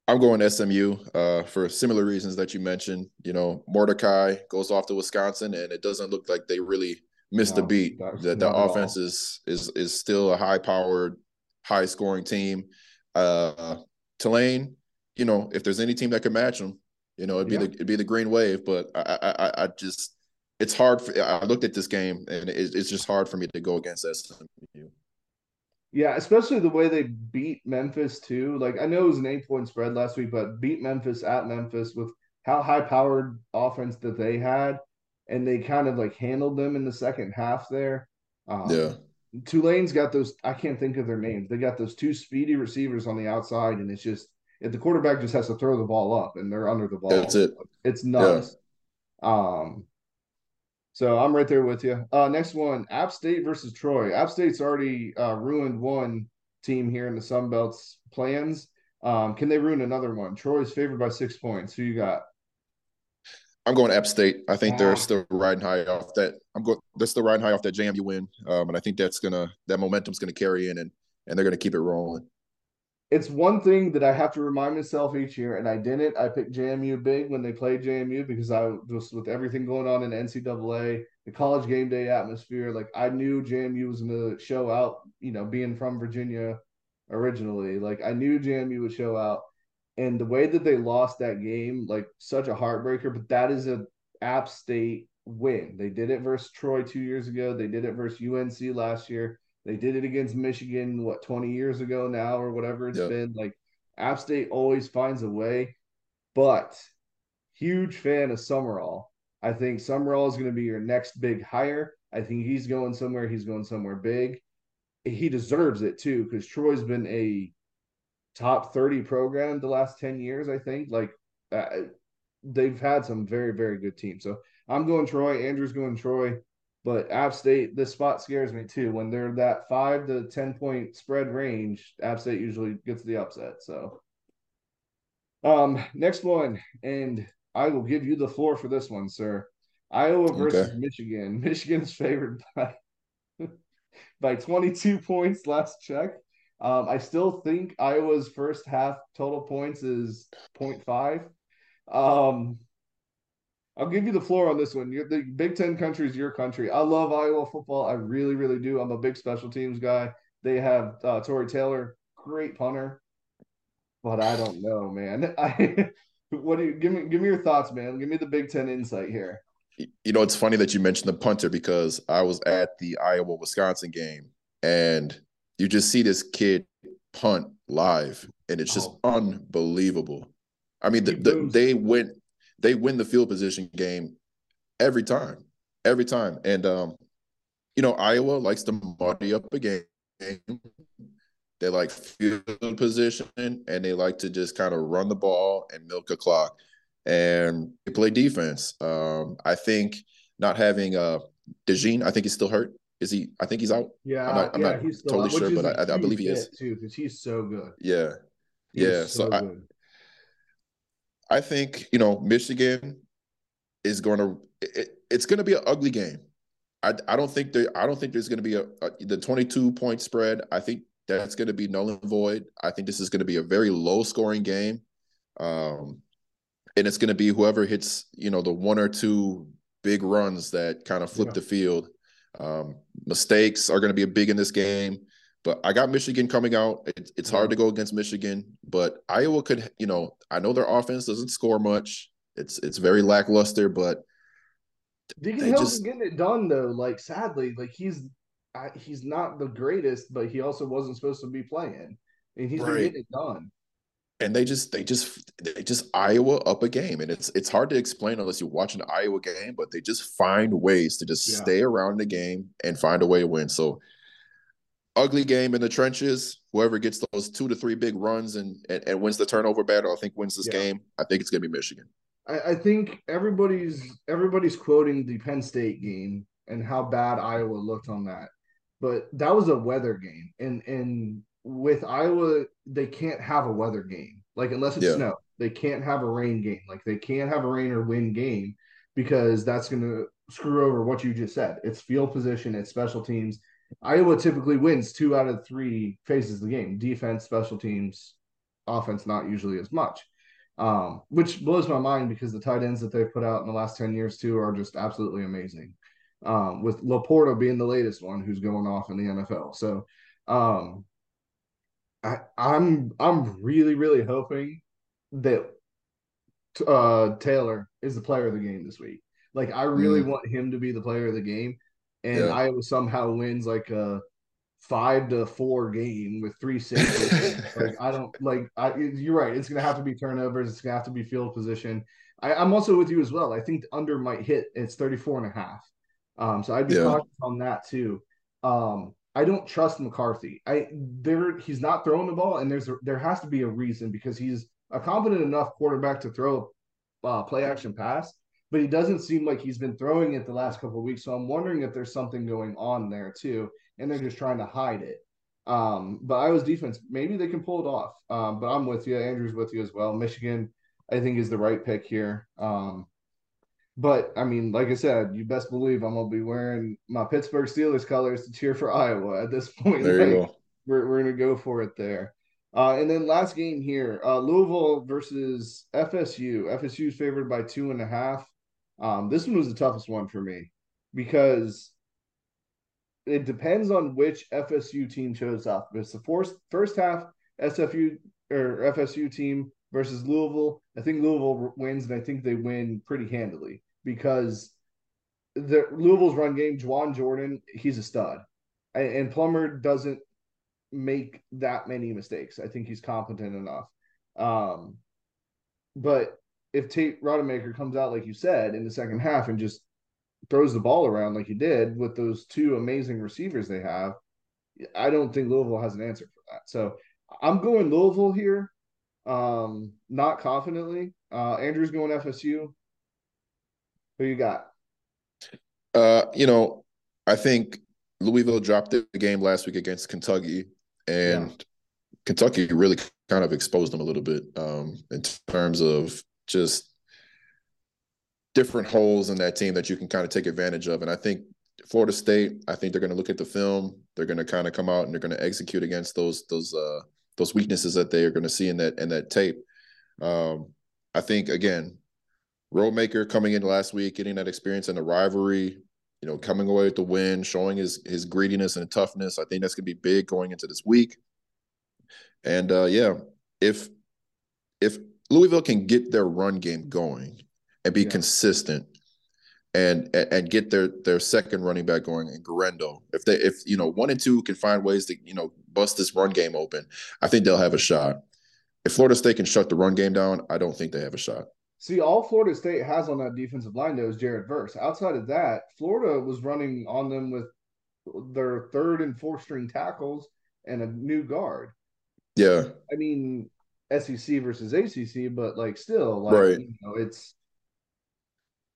I'm going SMU uh, for similar reasons that you mentioned. You know, Mordecai goes off to Wisconsin, and it doesn't look like they really missed no, a beat. That the offense is is is still a high powered, high scoring team. Uh, Tulane, you know, if there's any team that could match them, you know, it'd be yeah. the it'd be the Green Wave. But I I, I just it's hard. For, I looked at this game and it, it's just hard for me to go against SMU. Yeah, especially the way they beat Memphis too. Like I know it was an eight point spread last week, but beat Memphis at Memphis with how high powered offense that they had, and they kind of like handled them in the second half there. Um, yeah. Tulane's got those. I can't think of their names. They got those two speedy receivers on the outside, and it's just if the quarterback just has to throw the ball up and they're under the ball. That's it. It's nuts. Yeah. Um. So I'm right there with you. Uh, next one, App State versus Troy. App State's already uh, ruined one team here in the Sun Belt's plans. Um, can they ruin another one? Troy's favored by six points. Who you got? I'm going App State. I think they're still riding high off that. I'm going. They're still riding high off that JMU win, um, and I think that's gonna that momentum's gonna carry in, and and they're gonna keep it rolling. It's one thing that I have to remind myself each year, and I didn't. I picked JMU big when they played JMU because I just with everything going on in NCAA, the college game day atmosphere, like I knew JMU was going to show out. You know, being from Virginia originally, like I knew JMU would show out and the way that they lost that game, like such a heartbreaker. But that is a App State win. They did it versus Troy two years ago. They did it versus UNC last year. They did it against Michigan, what, 20 years ago now or whatever it's yep. been. Like App State always finds a way. But huge fan of Sumrall. I think Sumrall is going to be your next big hire. I think he's going somewhere. He's going somewhere big. He deserves it too because Troy's been a top 30 program the last 10 years, I think. Like uh, they've had some very, very good teams. So I'm going Troy. Andrew's going Troy. But App State, this spot scares me too. When they're that five to 10 point spread range, App State usually gets the upset. So, um, next one, and I will give you the floor for this one, sir. Iowa versus okay. Michigan. Michigan's favored by by 22 points last check. Um, I still think Iowa's first half total points is 0.5. Um, I'll give you the floor on this one. You're the Big Ten country is your country. I love Iowa football. I really, really do. I'm a big special teams guy. They have uh, Tory Taylor, great punter, but I don't know, man. I what do you give me? Give me your thoughts, man. Give me the Big Ten insight here. You know, it's funny that you mentioned the punter because I was at the Iowa Wisconsin game and you just see this kid punt live, and it's just oh. unbelievable. I mean, the, the, they win they win the field position game every time, every time, and um, you know Iowa likes to muddy up a game. They like field position, and they like to just kind of run the ball and milk a clock, and they play defense. Um, I think not having uh DeJean, I think he's still hurt. Is he? I think he's out. Yeah, I'm not, I'm yeah, not totally out, sure, but I, I, believe he is too because he's so good. Yeah, he's yeah. So, so I, I think you know Michigan is going to. It, it's going to be an ugly game. I, I don't think there. I don't think there's going to be a, a the 22 point spread. I think that's going to be null and void. I think this is going to be a very low scoring game. Um, and it's going to be whoever hits, you know, the one or two big runs that kind of flip yeah. the field. Um, mistakes are going to be big in this game, but I got Michigan coming out. It, it's hard to mm-hmm. go against Michigan, but Iowa could, you know, I know their offense doesn't score much. It's it's very lackluster, but Deacon Hill's just, getting it done though. Like sadly, like he's he's not the greatest, but he also wasn't supposed to be playing, and he's right. been getting it done. And they just they just they just Iowa up a game, and it's it's hard to explain unless you watch an Iowa game, but they just find ways to just yeah. stay around the game and find a way to win. So ugly game in the trenches. Whoever gets those two to three big runs and and, and wins the turnover battle, I think wins this yeah. game. I think it's gonna be Michigan. I, I think everybody's everybody's quoting the Penn State game and how bad Iowa looked on that but that was a weather game, and and with Iowa, they can't have a weather game like unless it's yeah. snow. They can't have a rain game. Like they can't have a rain or wind game because that's going to screw over what you just said. It's field position, it's special teams. Iowa typically wins two out of three phases of the game: defense, special teams, offense. Not usually as much, um, which blows my mind because the tight ends that they've put out in the last ten years too are just absolutely amazing um, with LaPorta being the latest one who's going off in the NFL. So um, I, I'm I'm really really hoping that uh, Taylor is the player of the game this week. Like I really mm. want him to be the player of the game, and yeah. Iowa somehow wins like a five to four game with three sixes. like I don't like. I, you're right. It's gonna have to be turnovers. It's gonna have to be field position. I, I'm also with you as well. I think the under might hit. It's 34 and a half. Um, so I'd be yeah. cautious on that too. Um, I don't trust McCarthy. I there he's not throwing the ball, and there's a, there has to be a reason because he's a competent enough quarterback to throw uh, play action pass, but he doesn't seem like he's been throwing it the last couple of weeks. So I'm wondering if there's something going on there too, and they're just trying to hide it. Um, but Iowa's defense, maybe they can pull it off. Um, but I'm with you. Andrew's with you as well. Michigan, I think, is the right pick here. Um, but I mean, like I said, you best believe I'm gonna be wearing my Pittsburgh Steelers colors to cheer for Iowa at this point. There you go. We're we're gonna go for it there. Uh, and then last game here, uh, Louisville versus FSU. FSU is favored by two and a half. Um, this one was the toughest one for me because it depends on which FSU team shows up. It's the first first half SFU or FSU team versus Louisville, I think Louisville wins, and I think they win pretty handily because the Louisville's run game, Jawhar Jordan, he's a stud, and, and Plummer doesn't make that many mistakes. I think he's competent enough. Um, but if Tate Rodemaker comes out like you said in the second half and just throws the ball around like he did with those two amazing receivers they have, I don't think Louisville has an answer for that. So I'm going Louisville here, um, not confidently. Uh, Andrew's going FSU. Who you got? Uh, you know, I think Louisville dropped the game last week against Kentucky, and yeah. Kentucky really kind of exposed them a little bit um, in terms of just different holes in that team that you can kind of take advantage of. And I think Florida State, I think they're going to look at the film. They're going to kind of come out and they're going to execute against those those uh, those weaknesses that they are going to see in that in that tape. Um, I think again, Rodemaker coming in last week, getting that experience in the rivalry, you know, coming away with the win, showing his his greediness and toughness. I think that's gonna be big going into this week. And uh yeah, if if Louisville can get their run game going and be yeah. consistent and, and get their their second running back going in Guerendo. If they if you know one and two can find ways to you know bust this run game open, I think they'll have a shot. If Florida State can shut the run game down, I don't think they have a shot. See, all Florida State has on that defensive line though is Jared Verse. Outside of that, Florida was running on them with their third and fourth string tackles and a new guard. Yeah. I mean, SEC versus ACC, but like still, like right. you know, it's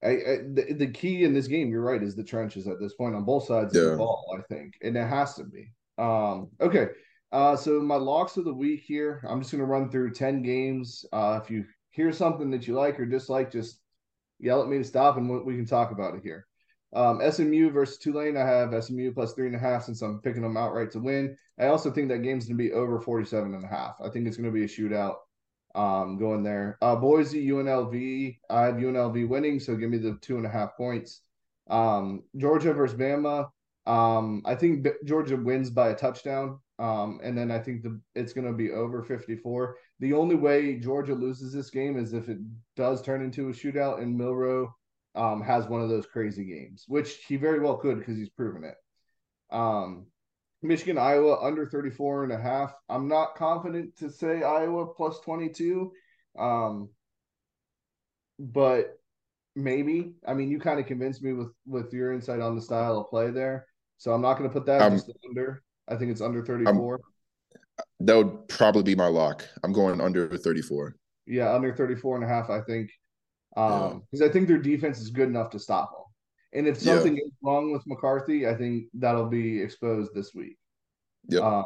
I, I the, the, key in this game. You're right, is the trenches at this point on both sides yeah. of the ball. I think, and it has to be. Um, okay, uh, so my locks of the week here. I'm just going to run through ten games. Uh, if you hear something that you like or dislike, just yell at me to stop, and we can talk about it here. Um, SMU versus Tulane, I have SMU plus three and a half since I'm picking them outright to win. I also think that game's going to be over 47 and a half. I think it's going to be a shootout um, going there. Uh, Boise, UNLV, I have UNLV winning, so give me the two and a half points. Um, Georgia versus Bama, um, I think B- Georgia wins by a touchdown. Um, and then I think the it's going to be over 54. The only way Georgia loses this game is if it does turn into a shootout and Milroe um, has one of those crazy games, which he very well could because he's proven it. Um, Michigan, Iowa under 34 and a half. I'm not confident to say Iowa plus 22. Um, but maybe. I mean, you kind of convinced me with with your insight on the style of play there. So I'm not going to put that um, just under. I think it's under 34. that would probably be my lock. I'm going under 34. Yeah, under 34 and a half, I think. Um, because yeah. I think their defense is good enough to stop them. And if something yeah. is wrong with McCarthy, I think that'll be exposed this week. Yeah. Um,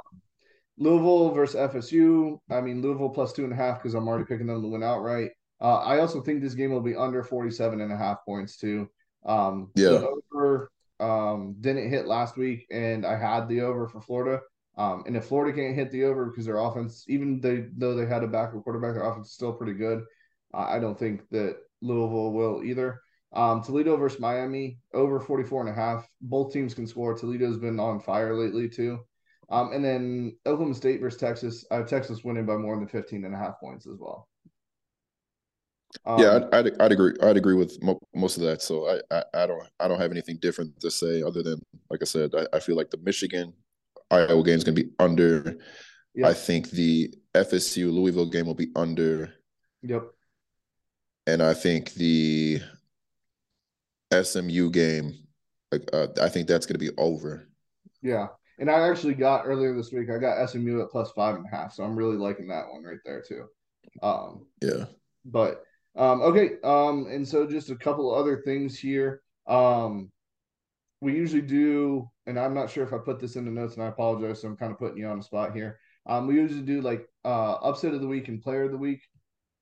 Louisville versus FSU. I mean, Louisville plus two and a half because I'm already picking them to win outright. Uh, I also think this game will be under 47 and a half points too. Um, yeah. over um, didn't hit last week, and I had the over for Florida. Um, and if Florida can't hit the over because their offense, even they, though they had a backup quarterback, their offense is still pretty good. Uh, I don't think that Louisville will either. Um, Toledo versus Miami, over 44 and a half. Both teams can score. Toledo's been on fire lately, too. Um, and then Oklahoma State versus Texas. Have Texas winning by more than 15 and a half points as well. Um, yeah, I'd, I'd, I'd, agree. I'd agree with mo- most of that. So I, I, I, don't I don't have anything different to say other than like I said, I, I feel like the Michigan Iowa game is going to be under. Yep. I think the FSU Louisville game will be under. Yep. And I think the SMU game, uh, I think that's going to be over. Yeah. And I actually got earlier this week, I got SMU at plus five and a half. So I'm really liking that one right there too. Um, yeah. But um, okay. Um, and so just a couple other things here. Um, we usually do, and I'm not sure if I put this in the notes, and I apologize. So I'm kind of putting you on the spot here. Um, we usually do like uh, upset of the week and player of the week.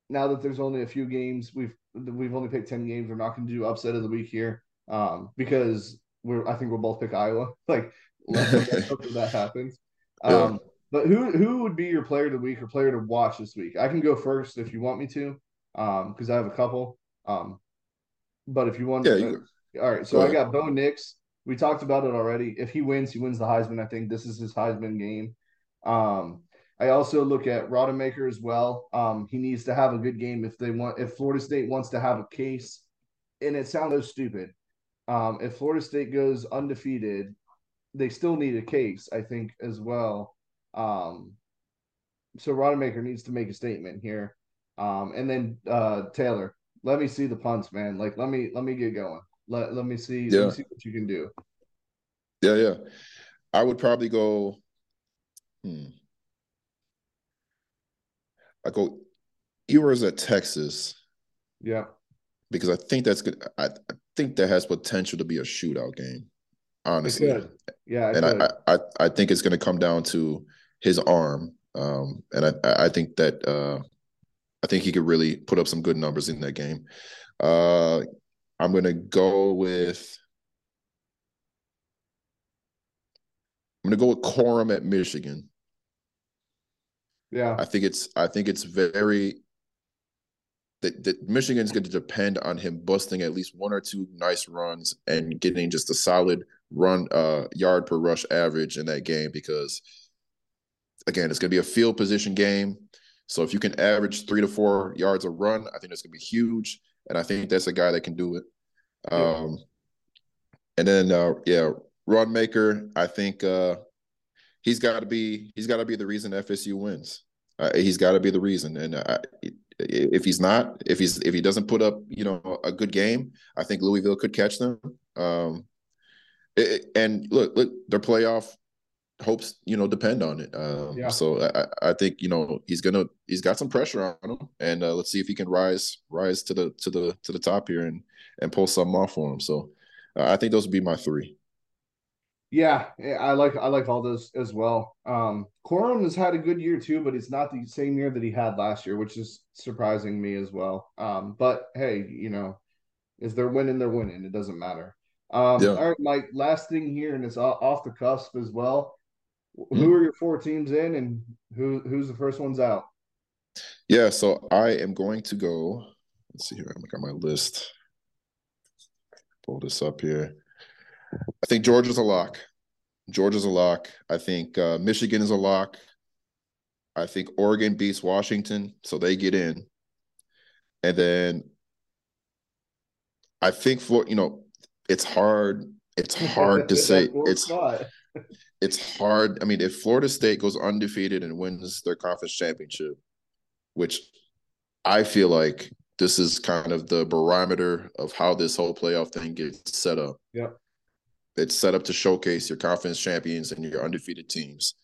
Now that there's only a few games, we've we've only picked ten games. We're not going to do upset of the week here um, because we're I think we'll both pick Iowa. Like hope that happens. Um, yeah. But who who would be your player of the week or player to watch this week? I can go first if you want me to, because um, I have a couple. Um, but if you want, yeah, you, all right. So I got Bo Nix. We talked about it already. If he wins, he wins the Heisman. I think this is his Heisman game. Um, I also look at Rodemaker as well. Um, he needs to have a good game if they want. If Florida State wants to have a case, and it sounds so stupid. Um, if Florida State goes undefeated, they still need a case, I think, as well. Um, so Rodemaker needs to make a statement here. Um, and then uh, Taylor, let me see the punts, man. Like let me let me get going. Let let me see, yeah. let me see what you can do. Yeah, yeah. I would probably go. Hmm. I go Ewers at Texas. Yeah. Because I think that's good. I, I think that has potential to be a shootout game. Honestly. Yeah. and I, I I think it's gonna come down to his arm. Um, and I I think that uh I think he could really put up some good numbers in that game. Uh I'm gonna go with I'm gonna go with Corum at Michigan. Yeah. I think it's I think it's very that, that Michigan's going to depend on him busting at least one or two nice runs and getting just a solid run uh yard per rush average in that game because again, it's going to be a field position game. So if you can average three to four yards a run, I think that's going to be huge. And I think that's a guy that can do it. Um, and then uh, yeah, Rodemaker. I think uh, he's got to be he's got to be the reason FSU wins. Uh, he's got to be the reason. And uh, if he's not, if he's if he doesn't put up you know a good game, I think Louisville could catch them. Um, it, and look, look, their playoff hopes you know depend on it. Um, yeah. So I, I think you know he's gonna he's got some pressure on him, and uh, let's see if he can rise rise to the to the to the top here and and pull something off for him. So uh, I think those would be my three. Yeah, I like I like all those as well. Um Corum has had a good year too, but it's not the same year that he had last year, which is surprising me as well. Um, but hey, you know, if they're winning, they're winning. It doesn't matter. Um, yeah. all right, Mike. Last thing here, and it's off the cusp as well. Mm-hmm. Who are your four teams in, and who who's the first ones out? Yeah, so I am going to go. Let's see here. I'm looking at my list. Pull this up here. I think Georgia's a lock. Georgia's a lock. I think uh, Michigan is a lock. I think Oregon beats Washington, so they get in. And then I think for you know, it's hard. It's hard to say. It's it's hard. I mean, if Florida State goes undefeated and wins their conference championship, which I feel like this is kind of the barometer of how this whole playoff thing gets set up. Yeah. It's set up to showcase your conference champions and your undefeated teams.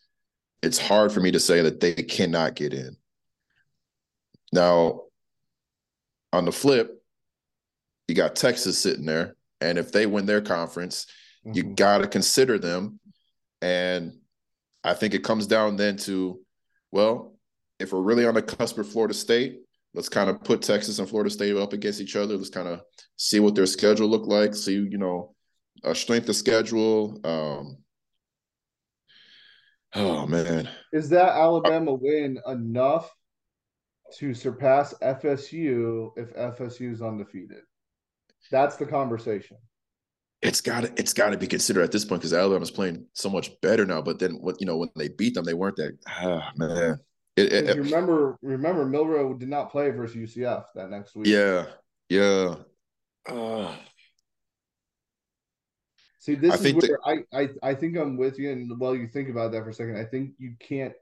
It's hard for me to say that they cannot get in. Now, on the flip, you got Texas sitting there. And if they win their conference, mm-hmm. you got to consider them and I think it comes down then to, well, if we're really on the cusp of Florida State, let's kind of put Texas and Florida State up against each other. Let's kind of see what their schedule look like. See, you know, a strength of schedule. Um, oh man, is that Alabama win enough to surpass FSU if FSU is undefeated? That's the conversation it's got to it's got to be considered at this point because Alabama's playing so much better now. But then what you know when they beat them, they weren't that. Ah, man. It, it, remember, remember, Milroe did not play versus UCF that next week. Yeah, yeah. Uh, See, this I is where that, I, I I think I'm with you. And while you think about that for a second, I think you can't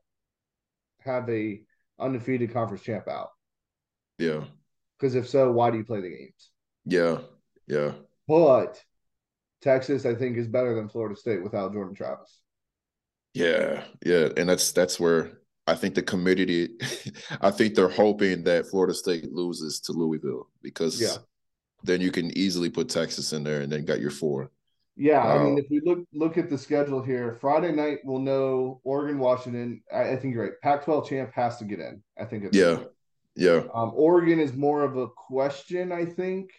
have a undefeated conference champ out. Yeah. Because if so, why do you play the games? Yeah, yeah. But Texas, I think, is better than Florida State without Jordan Travis. Yeah, yeah, and that's that's where I think the committee. I think they're hoping that Florida State loses to Louisville because yeah. then you can easily put Texas in there and then got your four. Yeah, I mean, um, if we look look at the schedule here, Friday night we'll know Oregon, Washington. I, I think you're right. Pac-12 champ has to get in. I think it's yeah, yeah. Um, Oregon is more of a question, I think,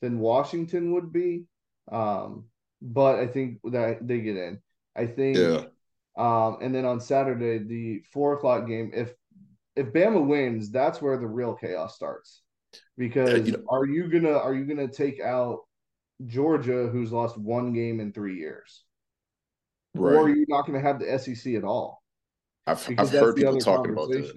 than Washington would be. Um, but I think that they get in. I think. Yeah. Um, and then on Saturday, the four o'clock game. If if Bama wins, that's where the real chaos starts. Because you know, are you gonna are you gonna take out Georgia, who's lost one game in three years, right. or are you not gonna have the SEC at all? I've, I've heard people talking about that.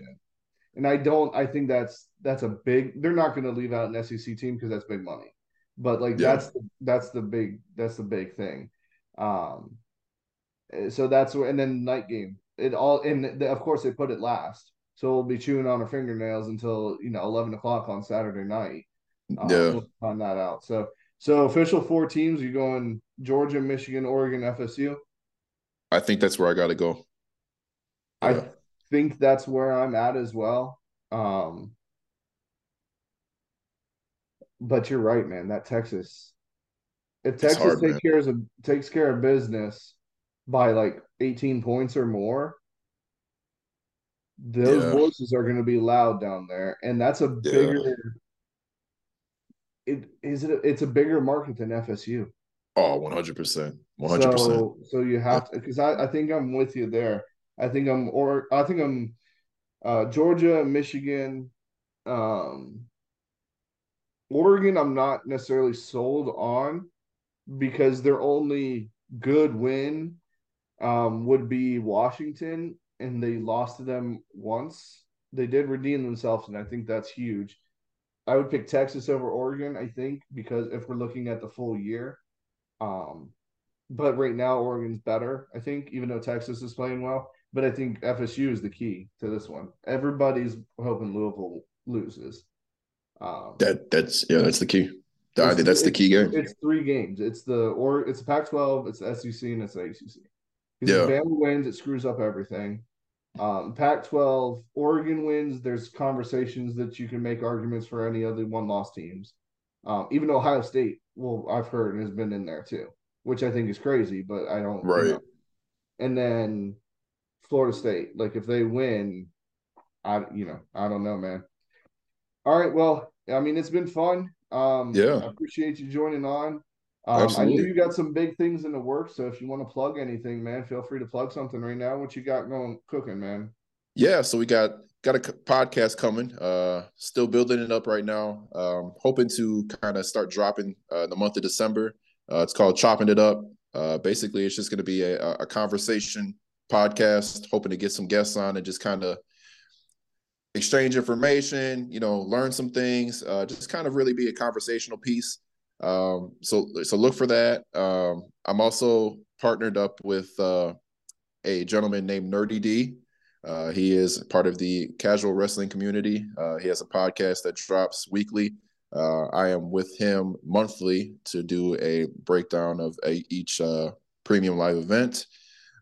And I don't. I think that's that's a big. They're not going to leave out an SEC team because that's big money but like yeah. that's the, that's the big that's the big thing um eh, so that's and then night game it all and the, of course they put it last so we'll be chewing on our fingernails until you know 11 o'clock on saturday night uh, yeah we'll find that out so so official four teams you going georgia michigan oregon fsu i think that's where i gotta go yeah. i think that's where i'm at as well um but you're right, man. That Texas, if Texas hard, takes care of takes care of business by like 18 points or more, those yeah. voices are going to be loud down there, and that's a yeah. bigger. It is it. It's a bigger market than FSU. Oh, 100 percent, 100 percent. So you have to because I, I think I'm with you there. I think I'm or I think I'm uh, Georgia, Michigan, um, Oregon, I'm not necessarily sold on because their only good win um, would be Washington, and they lost to them once. They did redeem themselves, and I think that's huge. I would pick Texas over Oregon, I think, because if we're looking at the full year. Um, but right now Oregon's better, I think, even though Texas is playing well. But I think FSU is the key to this one. Everybody's hoping Louisville loses. Um, that that's yeah, that's the key. I think that's the key game. It's three games. It's the or it's the Pac-12, it's the SEC, and it's the ACC. Because yeah. if Bama wins, it screws up everything. Um, Pac-12, Oregon wins. There's conversations that you can make arguments for any other one-loss teams. Um, even Ohio State, well, I've heard has been in there too, which I think is crazy, but I don't. Right. You know. And then Florida State, like if they win, I you know I don't know, man. All right, well, I mean it's been fun. Um, yeah, I appreciate you joining on. Um, I know you got some big things in the works, so if you want to plug anything, man, feel free to plug something right now. What you got going cooking, man? Yeah, so we got got a podcast coming. Uh, still building it up right now. Um, hoping to kind of start dropping uh, in the month of December. Uh, it's called Chopping It Up. Uh, basically, it's just going to be a, a conversation podcast. Hoping to get some guests on and just kind of exchange information. You know, learn some things. Uh, just kind of really be a conversational piece. Um, so so look for that. Um, I'm also partnered up with uh, a gentleman named Nerdy D. Uh, he is part of the casual wrestling community. Uh, he has a podcast that drops weekly. Uh, I am with him monthly to do a breakdown of a, each uh, premium live event.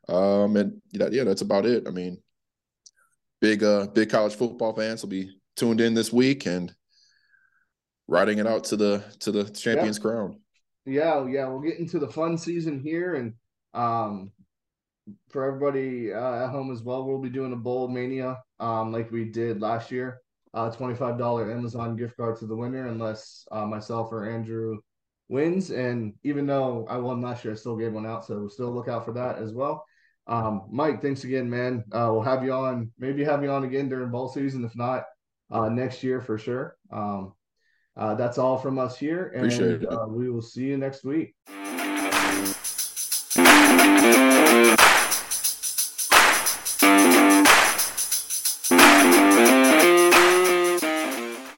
Um, and yeah, that's about it. I mean, big uh, big college football fans will be tuned in this week and riding it out to the to the champions yeah. crown. Yeah, yeah, we'll get into the fun season here, and um, for everybody uh, at home as well, we'll be doing a bowl mania um, like we did last year. Uh, twenty-five dollar Amazon gift card to the winner, unless uh, myself or Andrew wins. And even though I won last year, I still gave one out, so we'll still look out for that as well. Um, Mike, thanks again, man. Uh, we'll have you on. Maybe have you on again during bowl season. If not, uh, next year for sure. Um, uh, that's all from us here. And uh, we will see you next week.